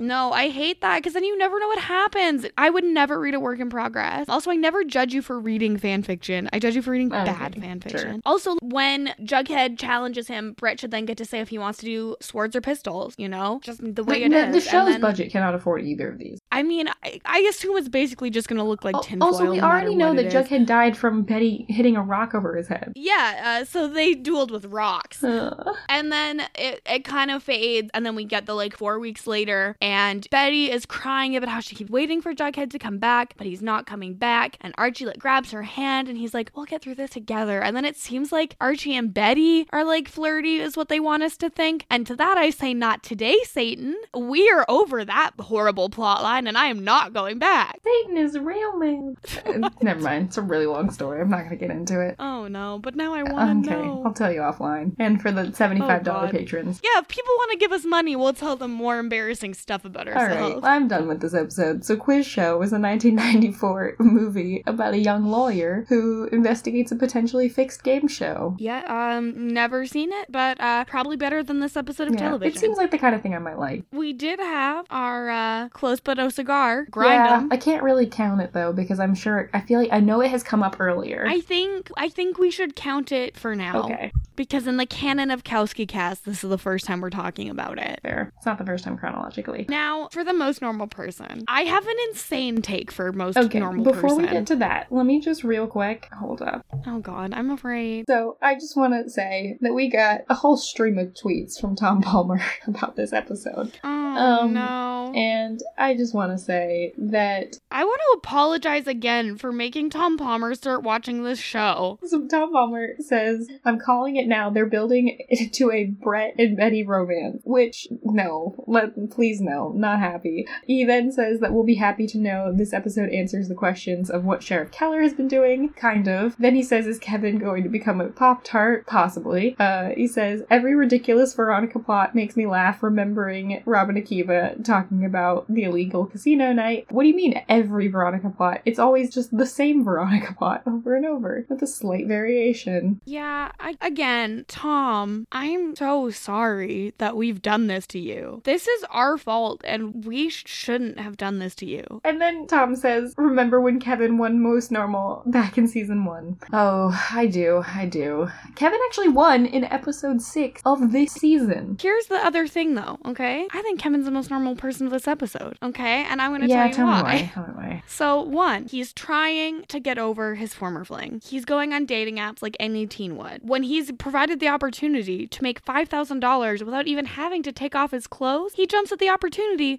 No, I hate that because then you never know what happens. I would never read a work in progress. Also, I never judge you for reading fan fiction. I judge you for reading Okay, bad fan sure. fiction. Also, when Jughead challenges him, Brett should then get to say if he wants to do swords or pistols, you know? Just the way it the, is. the show's then- budget cannot afford either of these. I mean, I, I assume it's basically just going to look like tinfoil. also, we no already know that it is. Jughead died from Betty hitting a rock over his head. Yeah, uh, so they dueled with rocks. And then it, it kind of fades, and then we get the like four weeks later, and Betty is crying about how she keeps waiting for Jughead to come back, but he's not coming back. And Archie like grabs her hand, and he's like, "We'll get through this together." And then it seems like Archie and Betty are like flirty, is what they want us to think. And to that, I say, "Not today, Satan. We are over that horrible plot line, and I am not going back." Satan is real, man. Uh, never mind. It's a really long story. I'm not going to get into it. Oh no! But now I want to Okay, know. I'll tell you offline. And for the $75 Oh, patrons. Yeah, if people want to give us money, we'll tell them more embarrassing stuff about All ourselves. right, I'm done with this episode. So, Quiz Show was a 1994 movie about a young lawyer who investigates a potentially fixed game show. Yeah, um, never seen it, but uh, probably better than this episode of Yeah, television. it seems like the kind of thing I might like. we did have our uh, close but no cigar grind yeah, 'em. I can't really count it though because I'm sure I feel like I know it has come up earlier. I think I think we should count it for now okay, because in the canon of Kowski Cast, this is the first time we're talking about it. fair. It's not the first time chronologically. Now, for the most normal person, I have an insane take for most Okay, normal before person. Before we get to that, let me just real quick hold up. oh God, I'm afraid. So I just want to say that we got a whole stream of tweets from Tom Palmer about this episode. Oh Um, no. And I just want to say that I want to apologize again for making Tom Palmer start watching this show. so Tom Palmer says, I'm calling it now. They're building it to a Brett and Betty romance. Which, no, let please no, not happy. He then says that we'll be happy to know this episode answers the questions of what Sheriff Keller has been doing, kind of. Then he says, Is Kevin going to become a Pop Tart? Possibly. Uh, he says, Every ridiculous Veronica plot makes me laugh remembering Rob and Akiva talking about the illegal casino night. What do you mean, every Veronica plot? It's always just the same Veronica plot over and over with a slight variation. Yeah, I, again, Tom, I'm so sorry that we've done this to you. This is our fault, and we sh- shouldn't have done this to you. And then Tom says, Remember when Kevin won Most Normal back in season one? Oh, I do, I do. Kevin actually won in episode six of this season. Here's the other thing, though, okay? I think Kevin's the most normal person of this episode, okay? And I'm going to yeah, tell you tell me why. why. Tell me why. So, one, he's trying to get over his former fling. He's going on dating apps like any teen would. When he's provided the opportunity to make $5,000 without even having to take off his clothes, he jumps at the opportunity,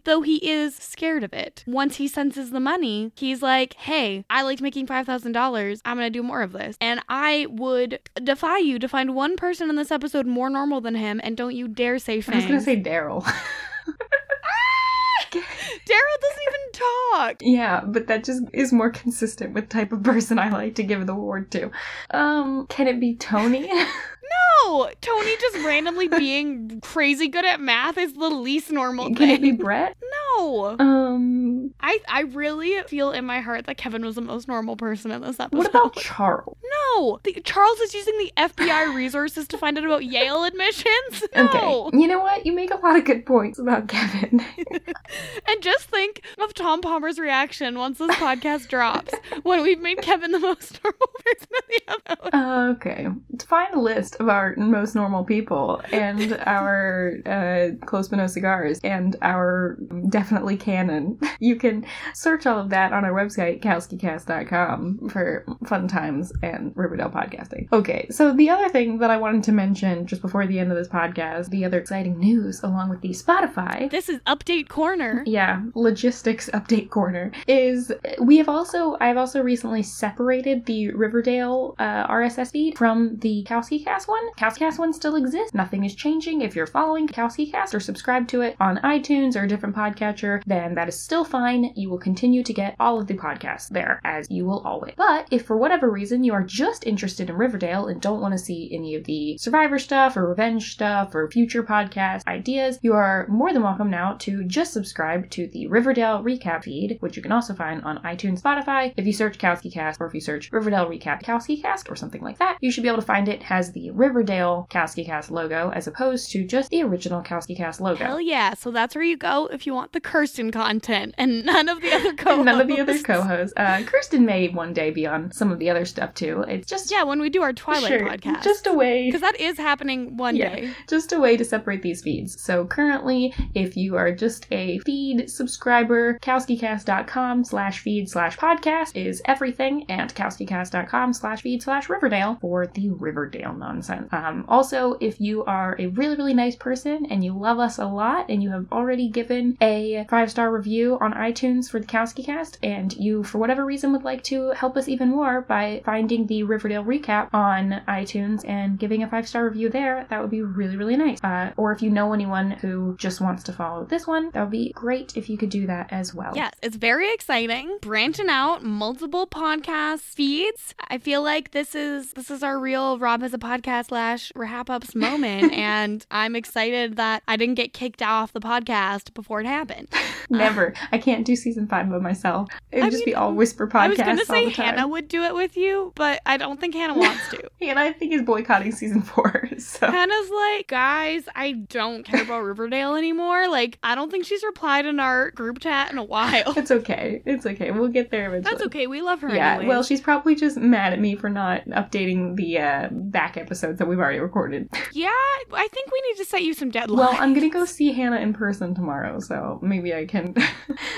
though he is scared of it. Once he senses the money, he's like, hey, I liked making $5,000. I'm going to do more of this. And I would defy you to find one person in this episode more normal than him, and don't you dare say I was gonna say Daryl. Daryl doesn't even talk. yeah, but that just is more consistent with the type of person I like to give the award to. Um, can it be Tony? No, Tony just randomly being crazy good at math is the least normal can it be. Brett? No, Um, I I really feel in my heart that Kevin was the most normal person in this episode. what about Charles? no? The, Charles is using the FBI resources to find out about Yale admissions. No. Okay, you know what? You make a lot of good points about Kevin. And just think of Tom Palmer's reaction once this podcast drops when we've made Kevin the most normal person in the episode. okay, to find a list of our most normal people and our uh, Close But No cigars and our definitely canon, you can search all of that on our website, kowskicast.com, for fun times and Riverdale podcasting. Okay, so the other thing that I wanted to mention just before the end of this podcast, the other exciting news along with the Spotify This is Update Corner. yeah logistics update corner is we have also i've also recently separated the riverdale uh, rss feed from the kowski cast one kowski cast one still exists nothing is changing if you're following kowski cast or subscribe to it on itunes or a different podcatcher then that is still fine you will continue to get all of the podcasts there as you will always but if for whatever reason you are just interested in riverdale and don't want to see any of the survivor stuff or revenge stuff or future podcast ideas you are more than welcome now to just subscribe to the Riverdale recap feed, which you can also find on iTunes, Spotify. If you search Kowski Cast or if you search Riverdale recap Kowski Cast or something like that, you should be able to find it has the Riverdale Kowski Cast logo as opposed to just the original Kowski Cast logo. Hell yeah. So that's where you go if you want the Kirsten content and none of the other co None of the other co-hosts. Uh, Kirsten may one day be on some of the other stuff too. It's just Yeah, when we do our Twilight sure, podcast. just a way because that is happening one Yeah. day. just a way to separate these feeds. So currently, if you are just a feed subscriber, kowskicast.com slash feed slash podcast is everything, and kowskicast.com slash feed slash Riverdale for the Riverdale nonsense. Um, also, if you are a really, really nice person and you love us a lot and you have already given a five-star review on iTunes for the Kowski Cast, and you, for whatever reason, would like to help us even more by finding the Riverdale recap on iTunes and giving a five-star review there, that would be really, really nice. Uh, or if you know anyone who just wants to follow this one, that would be great if you could do that as well. Yes, it's very exciting. Branching out multiple podcast feeds. I feel like this is this is our real Rob Has a Podcast slash wrap ups moment, and I'm excited that I didn't get kicked off the podcast before it happened. Never. I can't do season five by myself. It would I just mean, be all whisper podcasts I was gonna all say. Hannah would do it with you, but I don't think Hannah wants to. And I think is boycotting season four. So Hannah's like, guys, I don't care about Riverdale anymore. Like, I don't think she's replied in our group chat in a while. it's okay. It's okay. We'll get there eventually. That's okay. We love her Yeah, anyways. well, she's probably just mad at me for not updating the uh, back episodes that we've already recorded. yeah, I think we need to set you some deadlines. Well, I'm gonna go see Hannah in person tomorrow, so maybe I can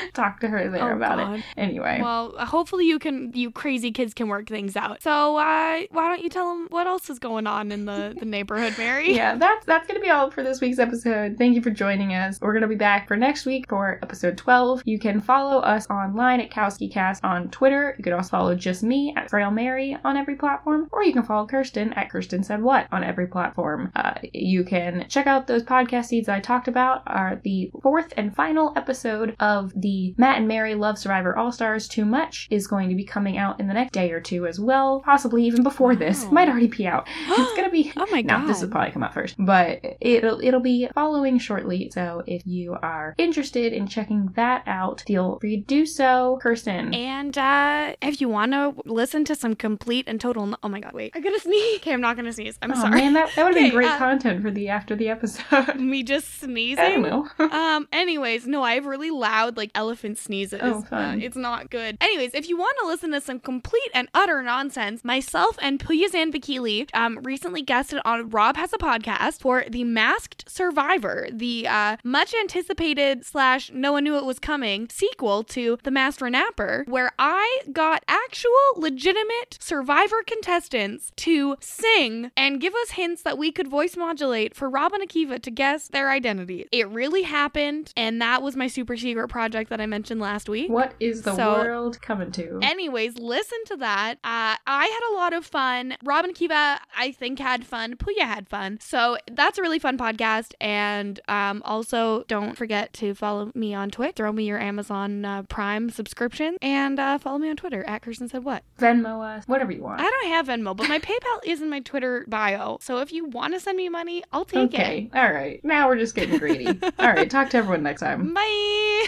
talk to her there Oh, about God. it. Anyway, Well, hopefully you can, you crazy kids can work things out. So, uh, why don't you tell them what else is going on in the, the neighborhood, Mary? yeah, that's that's gonna be all for this week's episode. Thank you for joining us. We're gonna be back for next week for episode 12. You can follow us online at KowskiCast on Twitter. You can also follow just me at Frail Mary on every platform, or you can follow Kirsten at Kirsten Said What on every platform. Uh, you can check out those podcast seeds I talked about. Are the fourth and final episode of the Matt and Mary Love Survivor All Stars Too Much is going to be coming out in the next day or two as well, possibly even before this. Wow. Might already be out. It's gonna be Oh my no, god. this will probably come out first, but it'll it'll be following shortly. So if you are interested in checking that out, feel free to do so. Kirsten, And uh, if you want to listen to some complete and total, no- oh my god, wait, I gotta sneeze. Okay, I'm not gonna sneeze. I'm oh sorry. man, that, that would have Okay, been great uh, content for the after the episode. Me just sneezing. I don't sneezing. know. um. Anyways, no, I have really loud like elephant sneezes. Oh, Uh, it's not good. Anyways, if you want to listen to some complete and utter nonsense, myself and Puyazan Bakili um, recently guested on Rob Has a Podcast for The Masked Survivor, the uh, much anticipated slash no one knew it was coming sequel to The Masked Renapper, where I got actual legitimate Survivor contestants to sing and give us hints that we could voice modulate for Rob and Akiva to guess their identity. It really happened, and that was my super secret project that I mentioned last week. What is the So- world coming to? Anyways, listen to that. Uh, I had a lot of fun. Rob and Akiva, I think, had fun. Puya had fun. So that's a really fun podcast. And um, also, don't forget to follow me on Twitch. Throw me your Amazon uh, Prime subscription. And uh, follow me on Twitter at Kirsten Said What. Venmo us, whatever you want. I don't have Venmo, but my PayPal is in my Twitter bio. So if you want to send me money, I'll take it. okay, all right. Now we're just getting greedy. all right, talk to everyone next time. Bye.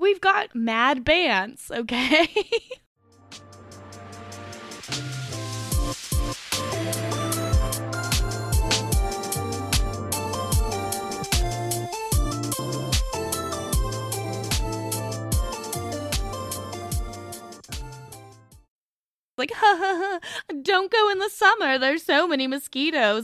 We've got mad bands, okay? like, ha ha ha, don't go in the summer. There's so many mosquitoes.